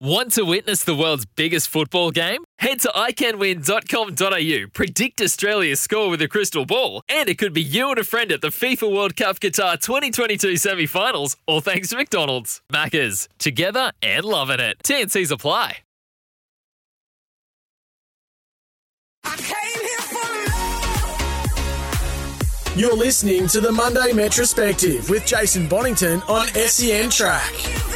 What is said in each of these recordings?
Want to witness the world's biggest football game? Head to iCanWin.com.au, predict Australia's score with a crystal ball, and it could be you and a friend at the FIFA World Cup Qatar 2022 semi finals, all thanks to McDonald's. Maccas, together and loving it. TNC's apply. You're listening to the Monday Metrospective with Jason Bonnington on SEN Track.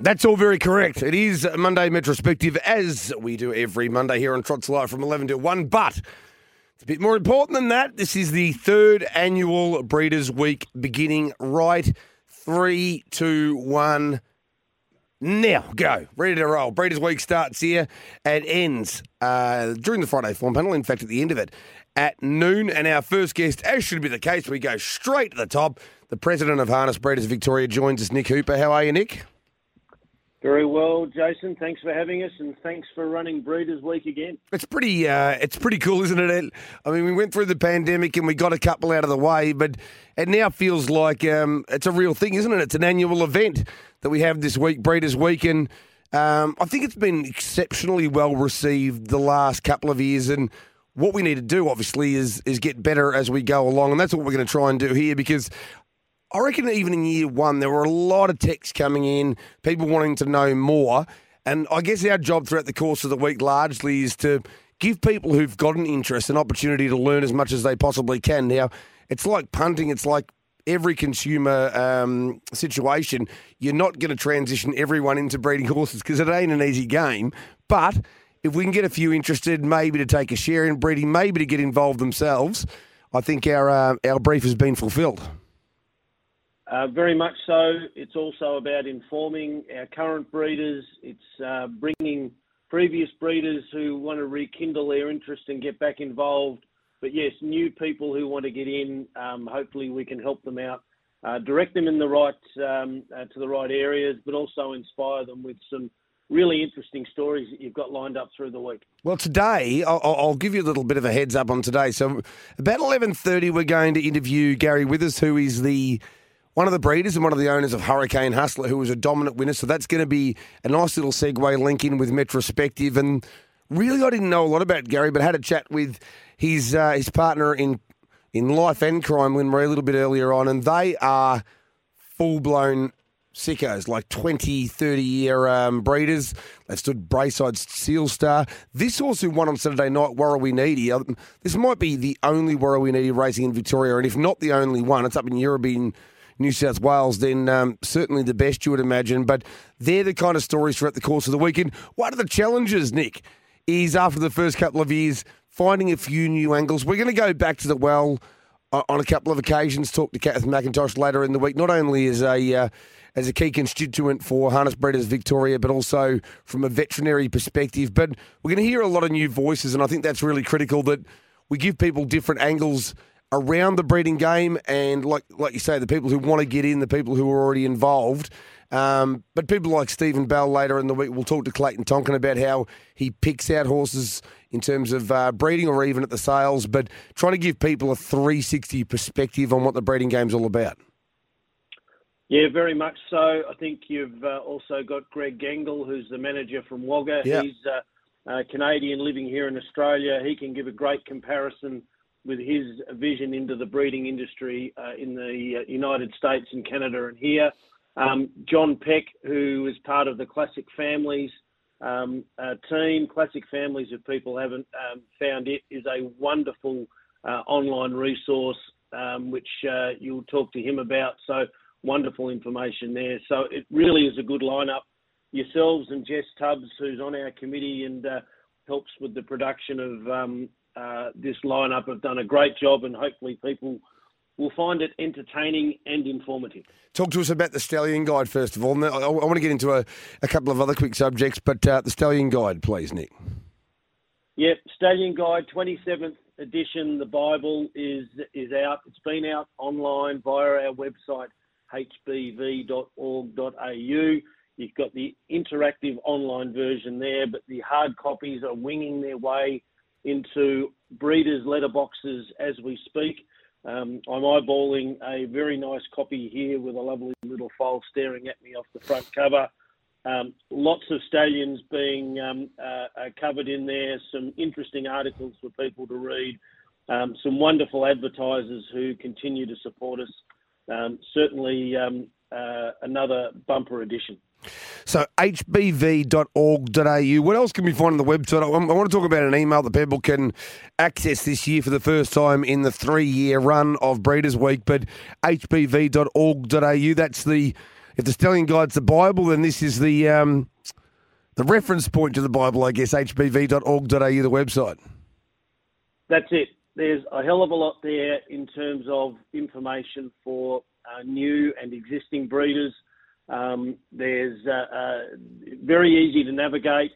That's all very correct. It is Monday Metrospective, as we do every Monday here on Trots Life from 11 to 1. But it's a bit more important than that. This is the third annual Breeders' Week beginning right. Three, two, one. Now, go. Ready to roll. Breeders' Week starts here and ends uh, during the Friday form panel. In fact, at the end of it at noon. And our first guest, as should be the case, we go straight to the top. The president of Harness Breeders Victoria joins us, Nick Hooper. How are you, Nick? Very well, Jason. Thanks for having us, and thanks for running Breeders' Week again. It's pretty, uh, it's pretty cool, isn't it? I mean, we went through the pandemic and we got a couple out of the way, but it now feels like um, it's a real thing, isn't it? It's an annual event that we have this week, Breeders' Week, and um, I think it's been exceptionally well received the last couple of years. And what we need to do, obviously, is is get better as we go along, and that's what we're going to try and do here because I reckon even in year one, there were a lot of texts coming in, people wanting to know more. And I guess our job throughout the course of the week largely is to give people who've got an interest an opportunity to learn as much as they possibly can. Now, it's like punting, it's like every consumer um, situation. You're not going to transition everyone into breeding horses because it ain't an easy game. But if we can get a few interested, maybe to take a share in breeding, maybe to get involved themselves, I think our, uh, our brief has been fulfilled. Uh, very much so. It's also about informing our current breeders. It's uh, bringing previous breeders who want to rekindle their interest and get back involved. But yes, new people who want to get in. Um, hopefully, we can help them out, uh, direct them in the right um, uh, to the right areas, but also inspire them with some really interesting stories that you've got lined up through the week. Well, today I'll, I'll, give you a little bit of a heads up on today. So, about eleven thirty, we're going to interview Gary Withers, who is the one of the breeders and one of the owners of Hurricane Hustler, who was a dominant winner. So that's going to be a nice little segue link in with Metrospective. And really, I didn't know a lot about Gary, but I had a chat with his uh, his partner in in life and crime, Lynn Marie, a little bit earlier on, and they are full blown sickos, like 20, 30 year um, breeders. They've stood Braeside Sealster. This horse who won on Saturday night, Warrawee Needy, um, this might be the only Warrawee Needy racing in Victoria, and if not the only one, it's up in Yirribee New South Wales, then um, certainly the best you would imagine. But they're the kind of stories throughout the course of the weekend. One of the challenges, Nick, is after the first couple of years, finding a few new angles. We're going to go back to the well on a couple of occasions, talk to Kath McIntosh later in the week, not only as a. Uh, as a key constituent for Harness Breeders Victoria, but also from a veterinary perspective. But we're going to hear a lot of new voices, and I think that's really critical that we give people different angles around the breeding game, and like like you say, the people who want to get in, the people who are already involved. Um, but people like Stephen Bell later in the week, we'll talk to Clayton Tonkin about how he picks out horses in terms of uh, breeding or even at the sales, but trying to give people a 360 perspective on what the breeding game's all about. Yeah, very much so. I think you've uh, also got Greg Gengel, who's the manager from Wagga. Yep. He's uh, Canadian living here in Australia. He can give a great comparison with his vision into the breeding industry uh, in the uh, United States and Canada and here. Um, John Peck, who is part of the Classic Families um, uh, team. Classic Families, if people haven't um, found it, is a wonderful uh, online resource um, which you'll talk to him about. So wonderful information there. So it really is a good lineup. Yourselves and Jess Tubbs, who's on our committee and helps with the production of um, uh, this lineup have done a great job, and hopefully people will find it entertaining and informative. Talk to us about the Stallion Guide first of all. I, I want to get into a, a, couple of other quick subjects, but uh, the Stallion Guide, please, Nick. Yep, Stallion Guide, 27th edition. The Bible is is out. It's been out online via our website hbv.org.au. You've got the interactive online version there, but the hard copies are winging their way into breeders' letterboxes as we speak. Um, I'm eyeballing a very nice copy here with a lovely little foal staring at me off the front cover. Um, lots of stallions being um, uh, uh, covered in there, some interesting articles for people to read, um, some wonderful advertisers who continue to support us. Um, certainly um, uh, another bumper edition. So hbv.org.au. What else can we find on the website? I, want to talk about an email that people can access this year for the first time in the three-year run of Breeders' Week. But hbv.org.au. That's the if the Stallion Guide's the Bible, then this is the um, the reference point to the Bible, I guess. hbv.org.au, the website. That's it. There's a hell of a lot there in terms of information for uh, new and existing breeders. Um, there's uh, uh, very easy to navigate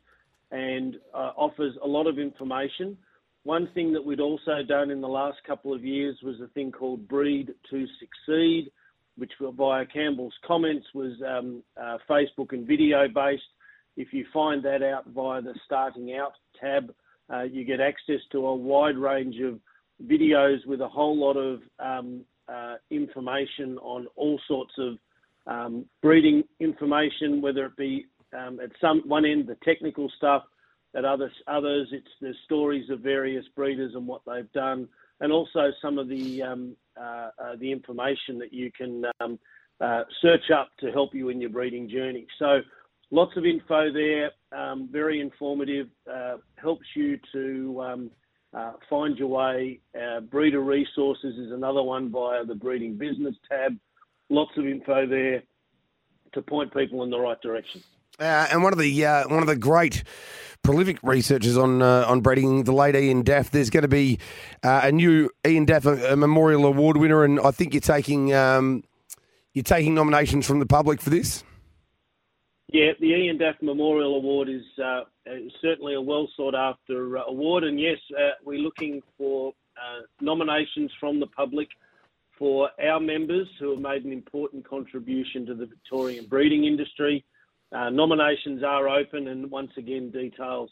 and uh, offers a lot of information. One thing that we'd also done in the last couple of years was a thing called Breed to Succeed, which via Campbell's comments was um, uh, Facebook and video based. If you find that out via the Starting Out tab, uh, you get access to a wide range of videos with a whole lot of um, uh, information on all sorts of um, breeding information, whether it be um, at some one end the technical stuff, at others others it's the stories of various breeders and what they've done, and also some of the um, uh, uh, the information that you can um, uh, search up to help you in your breeding journey. So lots of info there, um, very informative, uh, helps you to um, uh, find your way. Uh, breeder resources is another one via the breeding business tab lots of info there to point people in the right direction. Uh, and one of the uh, one of the great prolific researchers on uh, on breeding, the late Ian Daff. There's going to be uh, a new Ian Daff a, a, Memorial Award winner, and I think you're taking um, you're taking nominations from the public for this. Yeah, the Ian Daff Memorial Award is uh, certainly a well sought after uh, award, and yes, we're looking for nominations from the public for our members who have made an important contribution to the Victorian breeding industry. Uh, nominations are open, and once again, details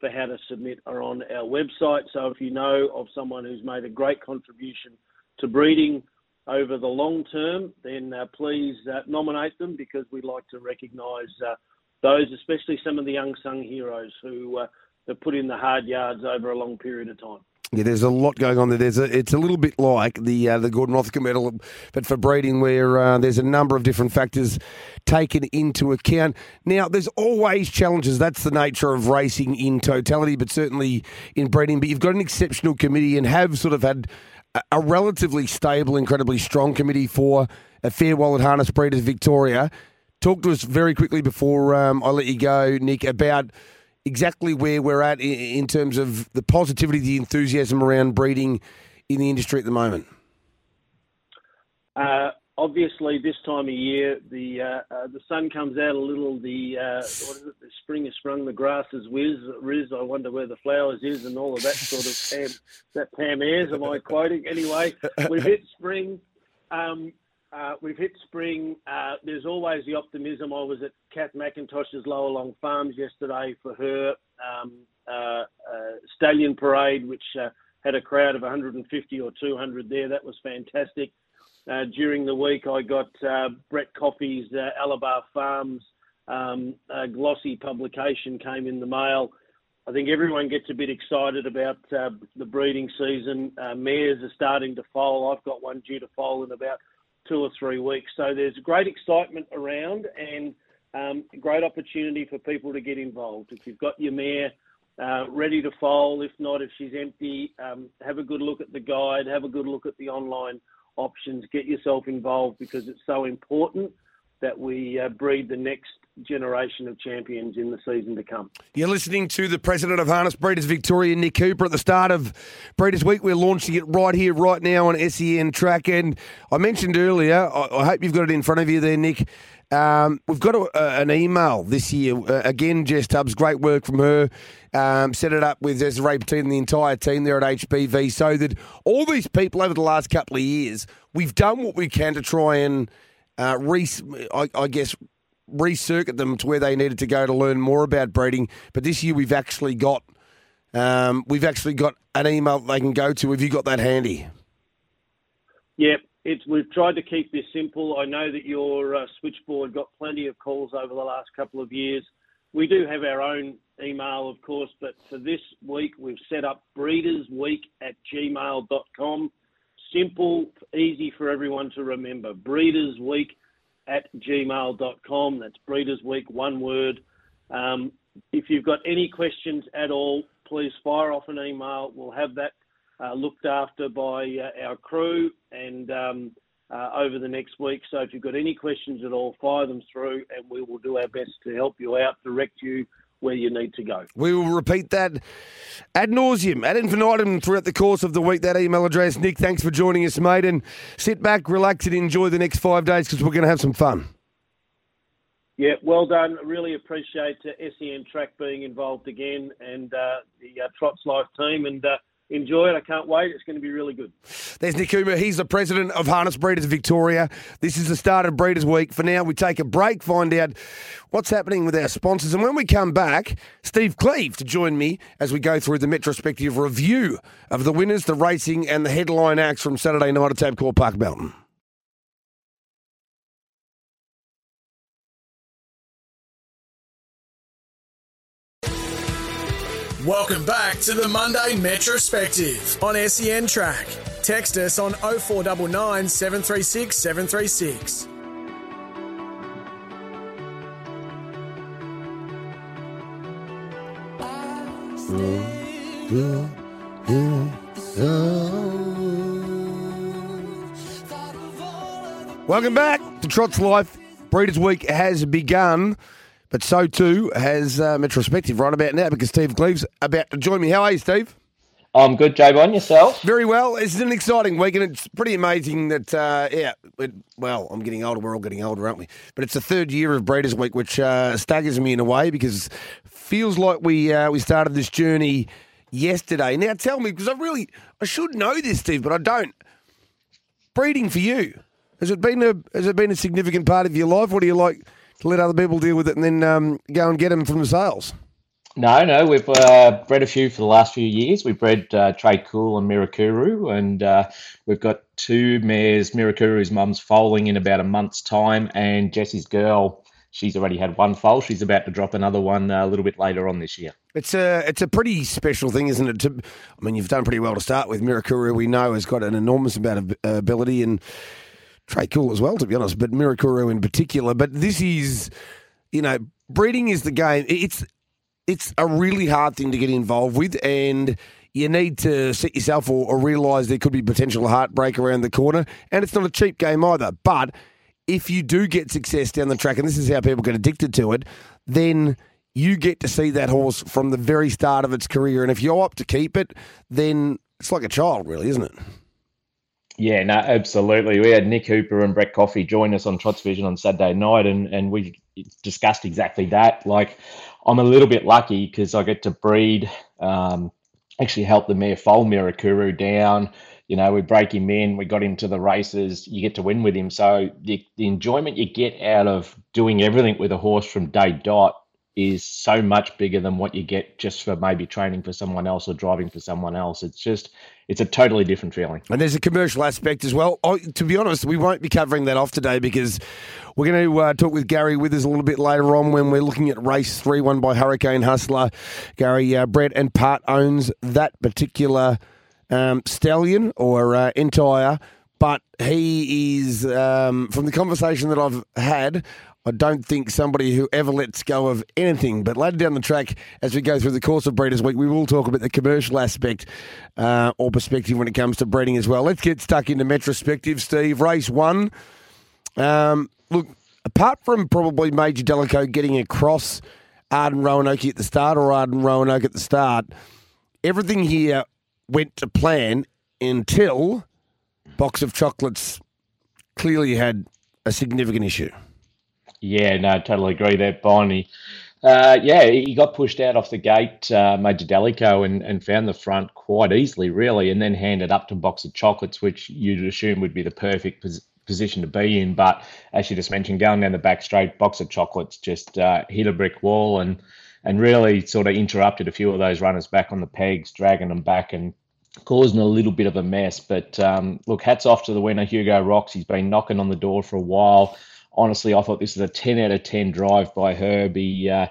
for how to submit are on our website. So if you know of someone who's made a great contribution to breeding over the long term, then uh, please uh, nominate them because we'd like to recognise uh, those, especially some of the unsung heroes who uh, have put in the hard yards over a long period of time. Yeah, there's a lot going on there. There's a, it's a little bit like the uh, the Gordon Rothacker medal, but for breeding, where uh, there's a number of different factors taken into account. Now, there's always challenges. That's the nature of racing in totality, but certainly in breeding. But you've got an exceptional committee and have sort of had a, a relatively stable, incredibly strong committee for a fair wallet harness breeders Victoria. Talk to us very quickly before um, I let you go, Nick, about exactly where we're at in terms of the positivity, the enthusiasm around breeding in the industry at the moment? Uh, obviously, this time of year, the uh, uh, the sun comes out a little. The uh, what is it? The spring has sprung, the grass is whiz, riz. I wonder where the flowers is, and all of that sort of Pam, that Pam Ayres. Am I quoting? Anyway, we've hit spring. Um, uh, we've hit spring. Uh, there's always the optimism. I was at Kath McIntosh's Lower Long Farms yesterday for her um, uh, uh stallion parade, which uh, had a crowd of 150 or 200 there. That was fantastic. Uh, during the week, I got Brett Coffey's Alabar Farms um, glossy publication came in the mail. I think everyone gets a bit excited about the breeding season. mares are starting to foal. I've got one due to foal in about two or three weeks. So there's great excitement around and um, great opportunity for people to get involved. If you've got your mare uh, ready to foal, if not, if she's empty, um, have a good look at the guide, have a good look at the online options, get yourself involved because it's so important that we uh, breed the next generation of champions in the season to come. You're listening to the president of Harness Breeders Victoria, Nick Cooper. At the start of Breeders Week, we're launching it right here, right now on SEN Track. And I mentioned earlier, I, I hope you've got it in front of you there, Nick. Um, we've got a, an email this year. Uh, again, Jess Tubbs, great work from her. Um, set it up with Desiree Petit and the entire team there at HBV so that all these people over the last couple of years, we've done what we can to try and uh, re- I, I guess recircuit them to where they needed to go to learn more about breeding. But this year we've actually got um, we've actually got an email they can go to. Have you got that handy? Yep, it's we've tried to keep this simple. I know that your uh, switchboard got plenty of calls over the last couple of years. We do have our own email, of course, but for this week we've set up breedersweek at gmail.com. Simple, easy for everyone to remember. Breedersweek at gmail.com. That's breedersweek, one word. Um, if you've got any questions at all, please fire off an email. We'll have that uh, looked after by uh, our crew and um, uh, over the next week. So if you've got any questions at all, fire them through and we will do our best to help you out, direct you where you need to go. We will repeat that ad nauseum, ad infinitum throughout the course of the week. That email address. Nick, thanks for joining us, mate. And sit back, relax, and enjoy the next five days because we're going to have some fun. Yeah, well done. Really appreciate uh, SEN Track being involved again and uh, the uh, Trots Life team. And uh, enjoy it. I can't wait. It's going to be really good. There's Coomer. He's the president of Harness Breeders Victoria. This is the start of Breeders Week. For now, we take a break, find out what's happening with our sponsors. And when we come back, Steve Cleve to join me as we go through the retrospective review of the winners, the racing, and the headline acts from Saturday night at Tabcorp Park Melton. Welcome back to the Monday Metrospective on SEN Track. Text us on 0499 736 736. Welcome back to Trots Life. Breeders' Week has begun, but so too has uh, Metrospective right about now because Steve Cleve's about to join me. How are you, Steve? I'm good, Joe Bon. Yourself? Very well. It's an exciting week, and it's pretty amazing that, uh, yeah, it, well, I'm getting older. We're all getting older, aren't we? But it's the third year of Breeders' Week, which uh, staggers me in a way because feels like we uh, we started this journey yesterday. Now, tell me, because I really, I should know this, Steve, but I don't. Breeding for you has it been a has it been a significant part of your life? What do you like to let other people deal with it and then um, go and get them from the sales? No, no, we've uh, bred a few for the last few years. We bred uh, Trade Cool and Mirakuru, and uh, we've got two mares. Mirakuru's mum's foaling in about a month's time, and Jesse's girl, she's already had one foal. She's about to drop another one uh, a little bit later on this year. It's a it's a pretty special thing, isn't it? To, I mean, you've done pretty well to start with. Mirakuru, we know, has got an enormous amount of uh, ability and Trey Cool as well, to be honest, but Mirakuru in particular. But this is, you know, breeding is the game. It's it's a really hard thing to get involved with, and you need to set yourself or, or realise there could be potential heartbreak around the corner. And it's not a cheap game either. But if you do get success down the track, and this is how people get addicted to it, then you get to see that horse from the very start of its career. And if you opt to keep it, then it's like a child, really, isn't it? Yeah, no, absolutely. We had Nick Hooper and Brett Coffey join us on Trots Vision on Saturday night, and, and we discussed exactly that. Like, I'm a little bit lucky because I get to breed, um, actually help the mare foal Mirakuru down. You know, we break him in, we got him to the races, you get to win with him. So the, the enjoyment you get out of doing everything with a horse from day dot is so much bigger than what you get just for maybe training for someone else or driving for someone else. It's just, it's a totally different feeling. And there's a commercial aspect as well. Oh, to be honest, we won't be covering that off today because we're going to uh, talk with Gary Withers a little bit later on when we're looking at race three, won by Hurricane Hustler. Gary uh, Brett and Part owns that particular um, stallion or uh, entire. But he is, um, from the conversation that I've had, I don't think somebody who ever lets go of anything. But later down the track, as we go through the course of Breeders' Week, we will talk about the commercial aspect uh, or perspective when it comes to breeding as well. Let's get stuck into retrospective, Steve. Race one. Um, look, apart from probably Major Delico getting across Arden Roanoke at the start or Arden Roanoke at the start, everything here went to plan until Box of Chocolates clearly had a significant issue. Yeah, no, totally agree there, Bonnie. Uh, yeah, he got pushed out off the gate, uh, Major Delico, and, and found the front quite easily, really, and then handed up to Box of Chocolates, which you'd assume would be the perfect pos- position to be in. But as you just mentioned, going down the back straight, Box of Chocolates just uh, hit a brick wall and and really sort of interrupted a few of those runners back on the pegs, dragging them back and causing a little bit of a mess. But um, look, hats off to the winner, Hugo Rocks. He's been knocking on the door for a while. Honestly, I thought this was a 10 out of 10 drive by Herb. He, uh,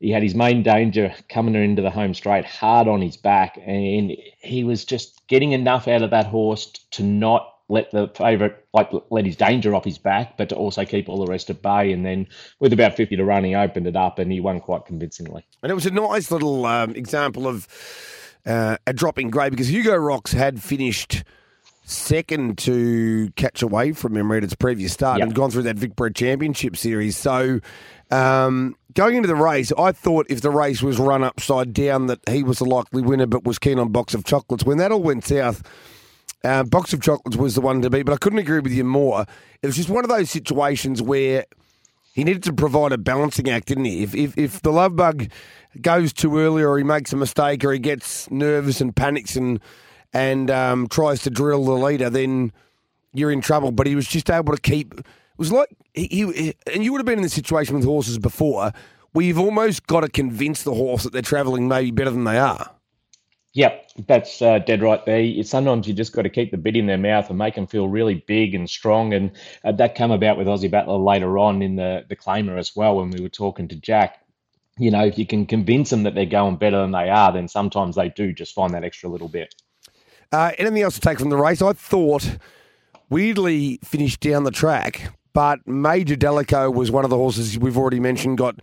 he had his main danger coming into the home straight hard on his back, and he was just getting enough out of that horse to not let the favourite like let his danger off his back, but to also keep all the rest at bay. And then with about fifty to run, he opened it up and he won quite convincingly. And it was a nice little um, example of uh, a dropping grade because Hugo Rocks had finished second to catch away from memory at its previous start yep. and gone through that Vicbred Championship series. So um, going into the race, I thought if the race was run upside down that he was the likely winner, but was keen on Box of Chocolates. When that all went south, uh, Box of Chocolates was the one to beat, but I couldn't agree with you more. It was just one of those situations where he needed to provide a balancing act, didn't he? If if, if the love bug goes too early, or he makes a mistake, or he gets nervous and panics and and um, tries to drill the leader, then you're in trouble. But he was just able to keep. It was like he, he and you would have been in this situation with horses before, where you've almost got to convince the horse that they're travelling maybe better than they are. Yep, that's uh, dead right there. Sometimes you just got to keep the bit in their mouth and make them feel really big and strong, and uh, that came about with Aussie Battler later on in the the claimer as well when we were talking to Jack you know, if you can convince them that they're going better than they are, then sometimes they do just find that extra little bit. Uh, anything else to take from the race? I thought weirdly finished down the track, but Major Delico was one of the horses we've already mentioned got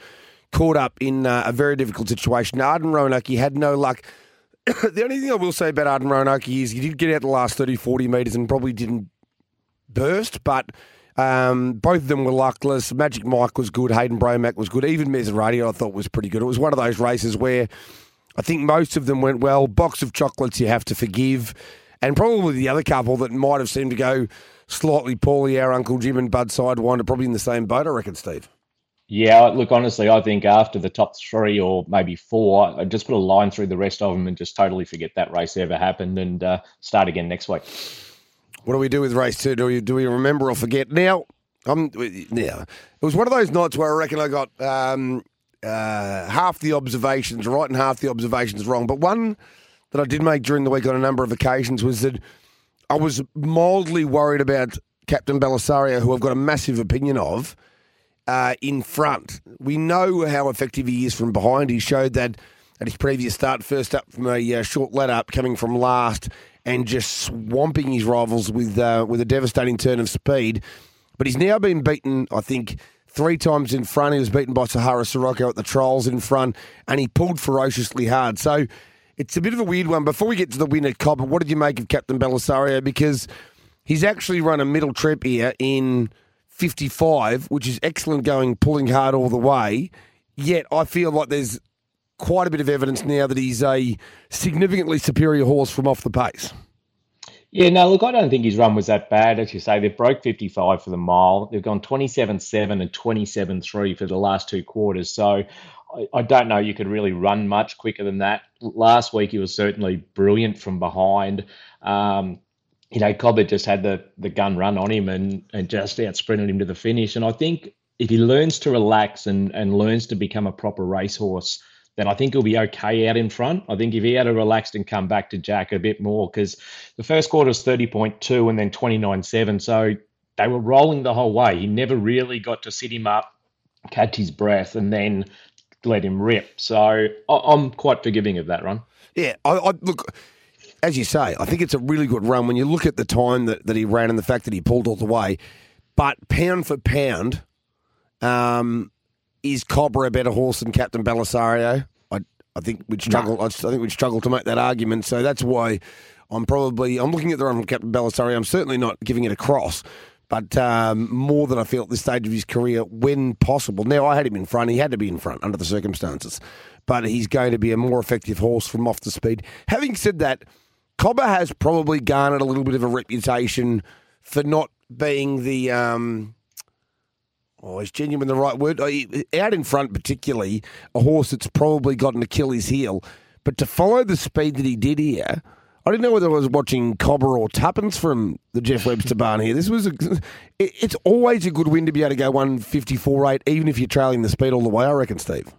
caught up in uh, a very difficult situation. Arden Roanoke had no luck. the only thing I will say about Arden Roanoke is he did get out the last 30, 40 metres and probably didn't burst, but um, both of them were luckless. Magic Mike was good. Hayden Bromack was good. Even Mezzarati I thought was pretty good. It was one of those races where I think most of them went well. Box of chocolates you have to forgive. And probably the other couple that might have seemed to go slightly poorly, our Uncle Jim and Bud Sidewinder, probably in the same boat, I reckon, Steve. Yeah, look, honestly, I think after the top three or maybe four, I just put a line through the rest of them and just totally forget that race ever happened and uh, start again next week. What do we do with race two? Do we do we remember or forget? Now, I'm yeah. It was one of those nights where I reckon I got um, uh, half the observations right and half the observations wrong. But one that I did make during the week on a number of occasions was that I was mildly worried about Captain Belisario, who I've got a massive opinion of, uh, in front. We know how effective he is from behind. He showed that at his previous start, first up from a uh, short let up, coming from last and just swamping his rivals with uh, with a devastating turn of speed. But he's now been beaten, I think, three times in front. He was beaten by Sahara Sirocco at the trials in front, and he pulled ferociously hard. So it's a bit of a weird one. Before we get to the win at what did you make of Captain Belisario? Because he's actually run a middle trip here in 55, which is excellent going, pulling hard all the way. Yet I feel like there's quite a bit of evidence now that he's a significantly superior horse from off the pace. Yeah, no, look, I don't think his run was that bad. As you say, they've broke 55 for the mile. They've gone 27 7 and 27 3 for the last two quarters. So I, I, don't know you could really run much quicker than that. Last week, he was certainly brilliant from behind. Um, you know, Cobber just had the, the gun run on him and, and just out sprinted him to the finish. And I think if he learns to relax and, and learns to become a proper racehorse, then I think he'll be okay out in front. I think if he had a relaxed and come back to Jack a bit more, because the first quarter was 30.2 and then 29.7. So they were rolling the whole way. He never really got to sit him up, catch his breath, and then let him rip. So I'm quite forgiving of that run. Yeah, I, I look. As you say, I think it's a really good run when you look at the time that, that he ran and the fact that he pulled all the way. But pound for pound, um, is Cobber a better horse than Captain Belisario? I think we'd struggle. No. I think we'd struggle to make that argument. So that's why I'm probably I'm looking at the run from Captain Belisario. I'm certainly not giving it a cross, but um, more than I feel at this stage of his career, when possible. Now I had him in front. He had to be in front under the circumstances, but he's going to be a more effective horse from off the speed. Having said that, Cobber has probably garnered a little bit of a reputation for not being the um, Oh, is genuine the right word? Out in front, particularly, a horse that's probably got an Achilles heel. But to follow the speed that he did here, I didn't know whether I was watching Cobber or Tuppence from the Jeff Webster barn here. This was a, it's always a good win to be able to go 154.8, even if you're trailing the speed all the way, I reckon, Steve.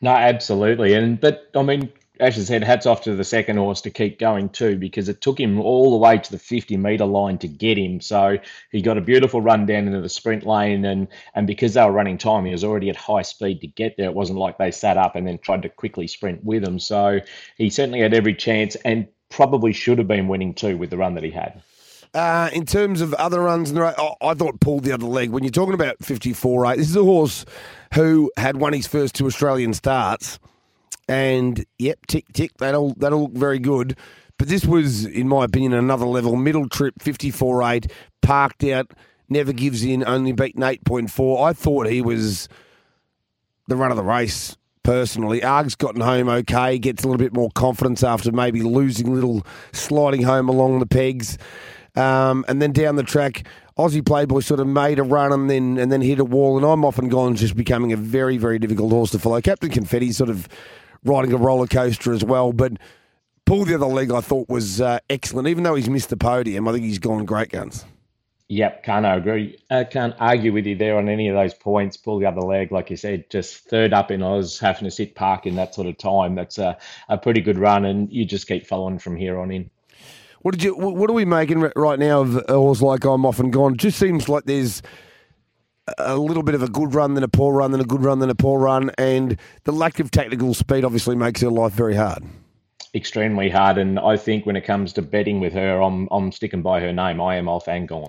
No, absolutely. And but I mean, Ash has said, hats off to the second horse to keep going too, because it took him all the way to the 50 metre line to get him. So he got a beautiful run down into the sprint lane, and and because they were running time, he was already at high speed to get there. It wasn't like they sat up and then tried to quickly sprint with him. So he certainly had every chance, and probably should have been winning too with the run that he had. Uh, in terms of other runs, in the race, I thought pulled the other leg. When you're talking about 54 8, this is a horse who had won his first two Australian starts. And yep, tick tick, that'll that'll look very good. But this was, in my opinion, another level. Middle trip, 54 8, parked out, never gives in, only beaten 8.4. I thought he was the run of the race personally. Arg's gotten home okay, gets a little bit more confidence after maybe losing little, sliding home along the pegs. Um, and then down the track, Aussie Playboy sort of made a run and then and then hit a wall. And I'm often gone just becoming a very very difficult horse to follow. Captain Confetti sort of riding a roller coaster as well, but. Pull the other leg, I thought was uh, excellent. Even though he's missed the podium, I think he's gone great guns. Yep, can't agree. I can't argue with you there on any of those points. Pull the other leg, like you said, just third up in Oz, having to sit park in that sort of time. That's a, a pretty good run, and you just keep following from here on in. What did you? What are we making right now of horse like I'm off and gone? It just seems like there's a little bit of a good run, then a poor run, then a good run, then a poor run, and the lack of technical speed obviously makes her life very hard. Extremely hard, and I think when it comes to betting with her, I'm I'm sticking by her name. I am off and gone.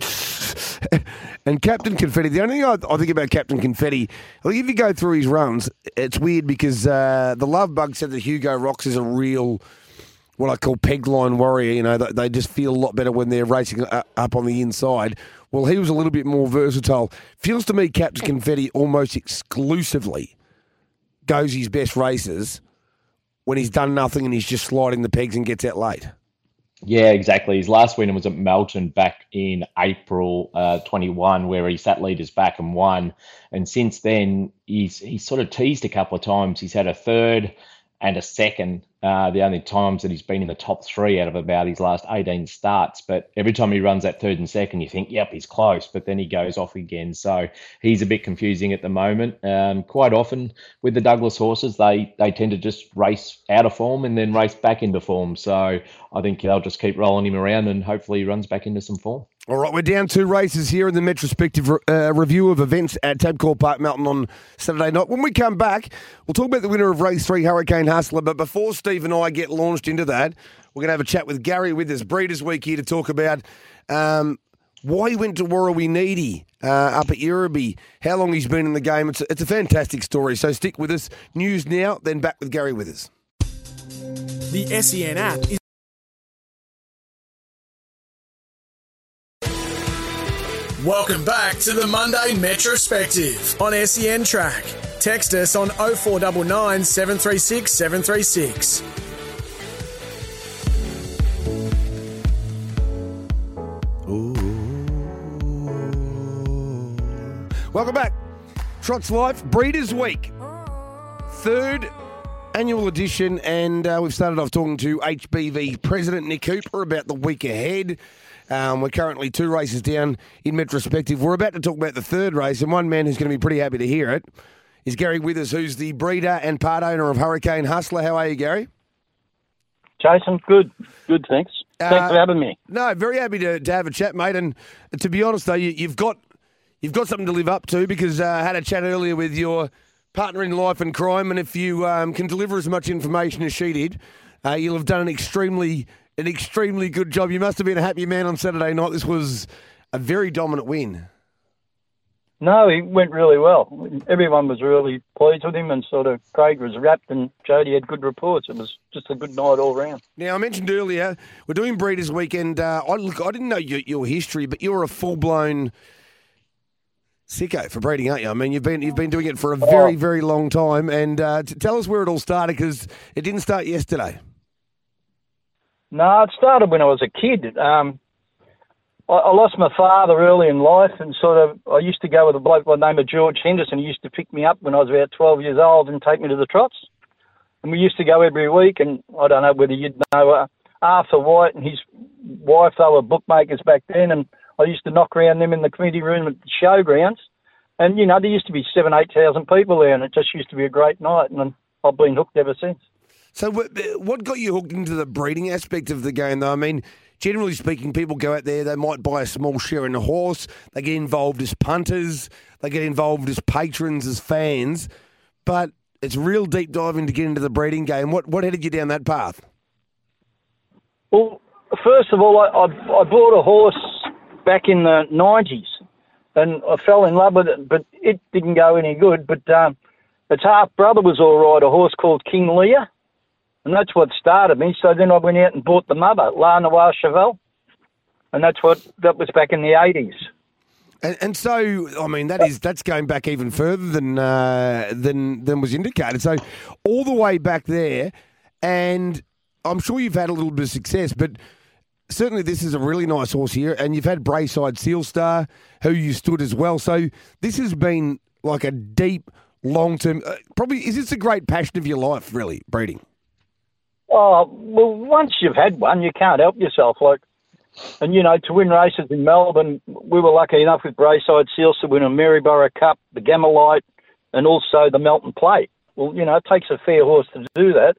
and Captain Confetti, the only thing I, I, think about Captain Confetti, I think if you go through his runs, it's weird because uh, the Love Bug said that Hugo Rocks is a real what I call peg line warrior. You know, they just feel a lot better when they're racing up on the inside. Well, he was a little bit more versatile. Feels to me Captain Confetti almost exclusively goes his best races when he's done nothing and he's just sliding the pegs and gets out late. Yeah, exactly. His last win was at Melton back in April uh, 21, where he sat leaders back and won. And since then, he's he's sort of teased a couple of times. He's had a third and a second uh, the only times that he's been in the top three out of about his last 18 starts. But every time he runs that third and second, you think, yep, he's close, but then he goes off again. So he's a bit confusing at the moment. Um, quite often with the Douglas horses, they, they tend to just race out of form and then race back into form. So I think they'll just keep rolling him around and hopefully he runs back into some form. All right, we're down two races here in the retrospective uh, review of events at Tabcorp Park Melton on Saturday night. When we come back, we'll talk about the winner of race three, Hurricane Hustler. But before Steve and I get launched into that, we're going to have a chat with Gary with Withers, Breeders' Week here to talk about um, why he went to Warrawee uh, up at Yirribee, how long he's been in the game. It's a, it's a fantastic story. So stick with us. News now, then back with Gary Withers. The SEN app is Welcome back to the Monday Metrospective on SEN Track. Text us on 0499 736 736. Welcome back. Trots Life Breeders' Week. Third annual edition, and uh, we've started off talking to HBV President Nick Cooper about the week ahead. Um, we're currently two races down in retrospective. We're about to talk about the third race, and one man who's going to be pretty happy to hear it is Gary Withers, who's the breeder and part owner of Hurricane Hustler. How are you, Gary? Jason, good. Good, thanks. Thanks uh, for having me. No, very happy to, to have a chat, mate. And to be honest, though, you, have got you've got something to live up to because uh, I had a chat earlier with your partner in life and crime, and if you um, can deliver as much information as she did, uh, you'll have done an extremely an extremely good job. You must have been a happy man on Saturday night. This was a very dominant win. No, he went really well. Everyone was really pleased with him, and sort of Craig was wrapped, and Jody had good reports. It was just a good night all round. Now I mentioned earlier we're doing Breeders' Weekend. Uh, I look, I didn't know your, your history, but you're a full blown sicko for breeding, aren't you? I mean, you've been you've been doing it for a very very long time, and uh, tell us where it all started because it didn't start yesterday. No, it started when I was a kid. Um, I, I, lost my father early in life, and sort of I used to go with a bloke by the name of George Henderson. He used to pick me up when I was about 12 years old and take me to the trots. And we used to go every week. And I don't know whether you'd know uh, Arthur White and his wife. They were bookmakers back then, and I used to knock around them in the committee room at the showgrounds. And you know, there used to be seven, eight thousand people there, and it just used to be a great night. And I've been hooked ever since. So, what, got you hooked into the breeding aspect of the game, though? I mean, generally speaking, people go out there, they might buy a small share in a horse, they get involved as punters, they get involved as patrons, as fans, but it's real deep diving to get into the breeding game. What what headed you down that path? Well, first of all, I, I, I bought a horse back in the 90s and I fell in love with it, but it didn't go any good. But um, its half brother was all right, a horse called King Lear and that's what started me. So then I went out and bought the mother, La Noire Cheval, and that's what that was back in the eighties. And, and, so, I mean, that is that's going back even further than uh, than than was indicated. So, all the way back there, and I'm sure you've had a little bit of success, but certainly this is a really nice horse here, and you've had Braeside Seal Star, who you stood as well. So, this has been like a deep, long term. Uh, probably is this a great passion of your life, really, breeding? Oh well, once you've had one, you can't help yourself. Like, and you know, to win races in Melbourne, we were lucky enough with Braeside Sealster win a Maryborough Cup, the Gamma Light, and also the Melton Plate. Well, you know, it takes a fair horse to do that.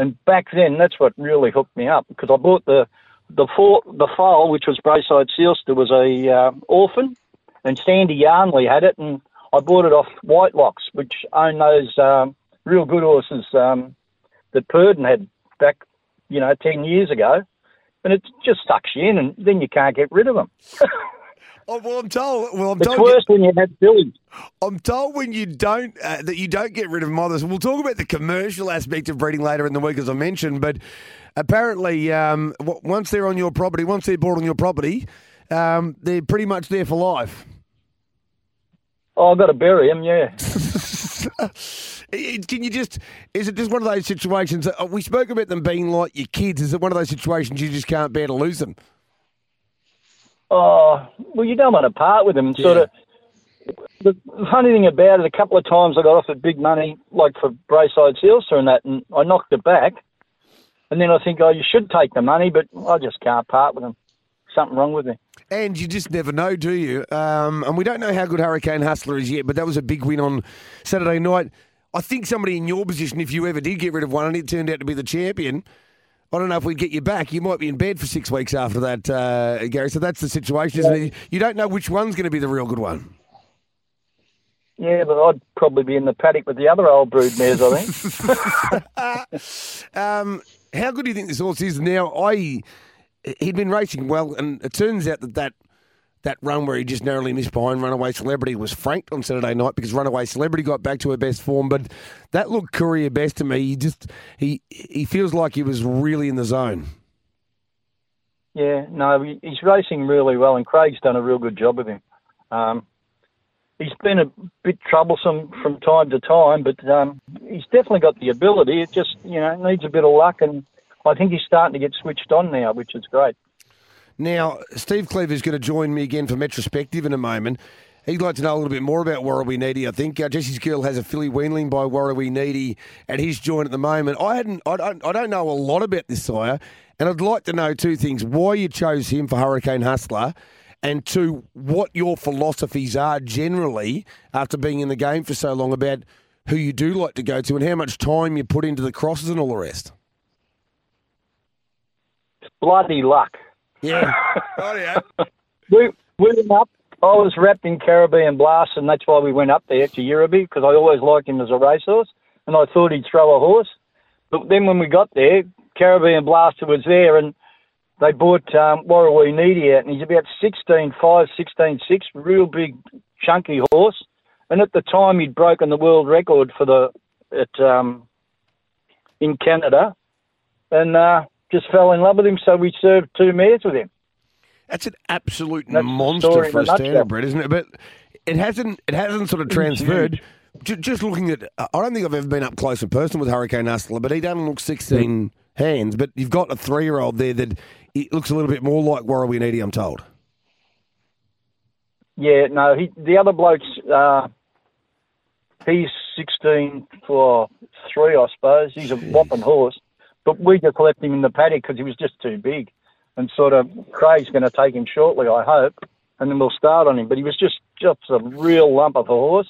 And back then, that's what really hooked me up because I bought the the four, the foal, which was Braeside Sealster, was a uh, orphan, and Sandy Yarnley had it, and I bought it off Whitelocks, which own those um, real good horses um, that Purdon had back, you know, 10 years ago, and it just sucks you in, and then you can't get rid of them. Oh, well, I'm told. Well, I'm it's told. worse when you have fillies. I'm told when you don't uh, that you don't get rid of mothers. We'll talk about the commercial aspect of breeding later in the week, as I mentioned. But apparently, um, once they're on your property, once they're bought on your property, um, they're pretty much there for life. Oh, I've got to bury them. Yeah. Can you just? Is it just one of those situations? That, uh, we spoke about them being like your kids. Is it one of those situations you just can't bear to lose them? Oh well, you don't want to part with them. Yeah. Sort of. The funny thing about it, a couple of times I got offered big money, like for Braeside Sealster and that, and I knocked it back. And then I think, oh, you should take the money, but I just can't part with them. Something wrong with me. And you just never know, do you? Um, and we don't know how good Hurricane Hustler is yet, but that was a big win on Saturday night. I think somebody in your position, if you ever did get rid of one and it turned out to be the champion, I don't know if we'd get you back. You might be in bed for six weeks after that, uh, Gary. So that's the situation, isn't it? You don't know which one's going to be the real good one. Yeah, but I'd probably be in the paddock with the other old brood mares, I think. um, how good do you think this horse is now? I he'd been racing well, and it turns out that that that run where he just narrowly missed behind Runaway Celebrity was franked on Saturday night because Runaway Celebrity got back to her best form. But that looked career best to me. He just he he feels like he was really in the zone. Yeah, no, he's racing really well, and Craig's done a real good job of him. Um, he's been a bit troublesome from time to time, but um, he's definitely got the ability. It just you know needs a bit of luck, and I think he's starting to get switched on now, which is great. Now, Steve Cleaver is going to join me again for Metrospective in a moment. He'd like to know a little bit more about Warrawee Needy. I think uh, Jesse's Girl has a filly weanling by Warrawee Needy at his joint at the moment. I hadn't, I don't, I don't know a lot about this sire, and I'd like to know two things: why you chose him for Hurricane Hustler, and two, what your philosophies are generally after being in the game for so long about who you do like to go to and how much time you put into the crosses and all the rest. Bloody luck. Yeah. oh, yeah. we, we went up. I was wrapped in Caribbean Blast, and that's why we went up there to Yirribee because I always liked him as a racehorse, and I thought he'd throw a horse. But then when we got there, Caribbean Blaster was there, and they bought um, Warrawee Needy out, and he's about 16 5, 16 6, real big, chunky horse. And at the time, he'd broken the world record for the at um, in Canada, and uh, just fell in love with him. So we served two mares with him. That's an absolute That's monster for a standardbred, isn't it? But it hasn't it hasn't sort of transferred. Just looking at, I don't think I've ever been up close in person with Hurricane Hustler, but he doesn't look 16 hands. But you've got a three year old there that it looks a little bit more like Warrawee Needy, I'm told. Yeah, no, he, the other bloke's, uh, he's 16 for three, I suppose. He's a whopping horse. But we just left him in the paddock because he was just too big. And sort of Craig's going to take him shortly, I hope, and then we'll start on him. But he was just just a real lump of a horse.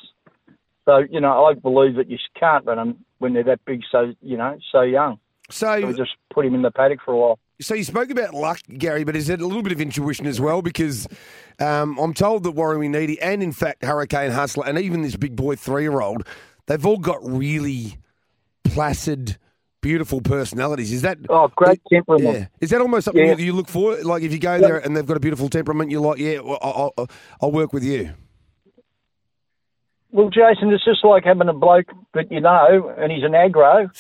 So you know, I believe that you can't run them when they're that big, so you know, so young. So, So we just put him in the paddock for a while. so you spoke about luck, Gary, but is it a little bit of intuition as well? Because um, I'm told that Warrawee Needy and, in fact, Hurricane Hustler and even this big boy three year old, they've all got really placid, beautiful personalities. Is that. Oh, great temperament. Yeah. Is that almost something Yeah. you, you look for? Like if you go there and they've got a beautiful temperament, you're like, yeah, I'll, I'll, I'll work with you. Well, Jason, it's just like having a bloke that you know, and he's an aggro,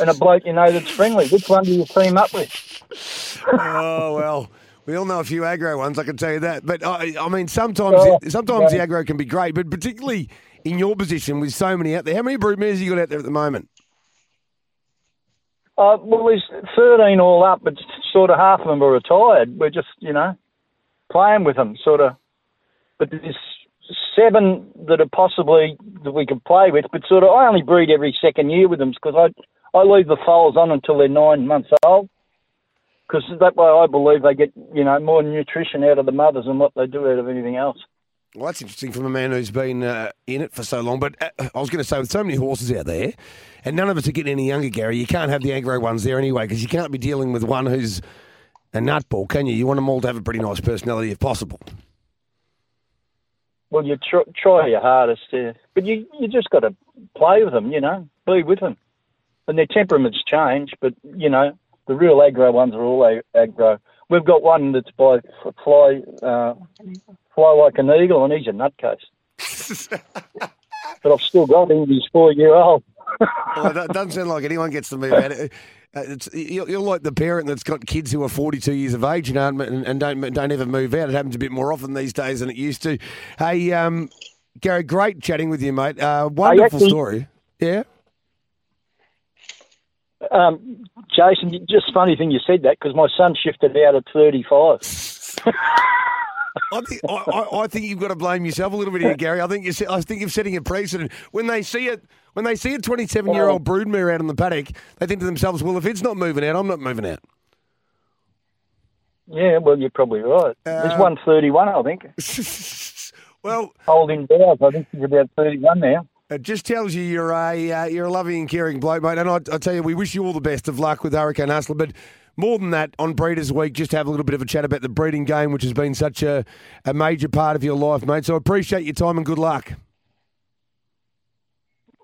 and a bloke you know that's friendly. Which one do you team up with? oh well, we all know a few aggro ones. I can tell you that. But I, I mean, sometimes Oh, sometimes yeah. the aggro can be great, but particularly in your position with so many out there. How many broodmares you got out there at the moment? Uh, well, there's 13 all up, but sort of half of them are retired. We're just, you know, playing with them, sort of. But there's seven that are possibly that we can play with, but sort of I only breed every second year with them because I I leave the foals on until they're nine months old. Because that way I believe they get, you know, more nutrition out of the mothers than what they do out of anything else. Well, that's interesting from a man who's been uh, in it for so long. But uh, I was going to say, with so many horses out there, and none of us are getting any younger, Gary, you can't have the aggro ones there anyway because you can't be dealing with one who's a nutball, can you? You want them all to have a pretty nice personality if possible. Well, you tr- try your hardest, but you you just got to play with them, you know, be with them, and their temperaments change. But you know, the real aggro ones are all aggro. We've got one that's by fly uh, fly like an eagle, and he's a nutcase. but I've still got him. He's four year old. well, that doesn't sound like anyone gets to move out. Uh, It's, you're like the parent that's got kids who are 42 years of age, you know, and, and don't don't ever move out. It happens a bit more often these days than it used to. Hey, um, Gary, great chatting with you, mate. Uh, wonderful actually- story. Yeah. Um, Jason, just funny thing you said that because my son shifted out at thirty five. I think I, I, I think you've got to blame yourself a little bit here, Gary. I think you I think you're setting a precedent when they see it when they see a 27 year old broodmare out in the paddock. They think to themselves, "Well, if it's not moving out, I'm not moving out." Yeah, well, you're probably right. Uh, There's one thirty one, I think. well, Holding Bowers, I think he's about thirty one now. It just tells you you're a uh, you're a loving and caring bloke, mate. And I, I tell you, we wish you all the best of luck with Hurricane Hustler. But more than that, on Breeders' Week, just have a little bit of a chat about the breeding game, which has been such a, a major part of your life, mate. So I appreciate your time and good luck.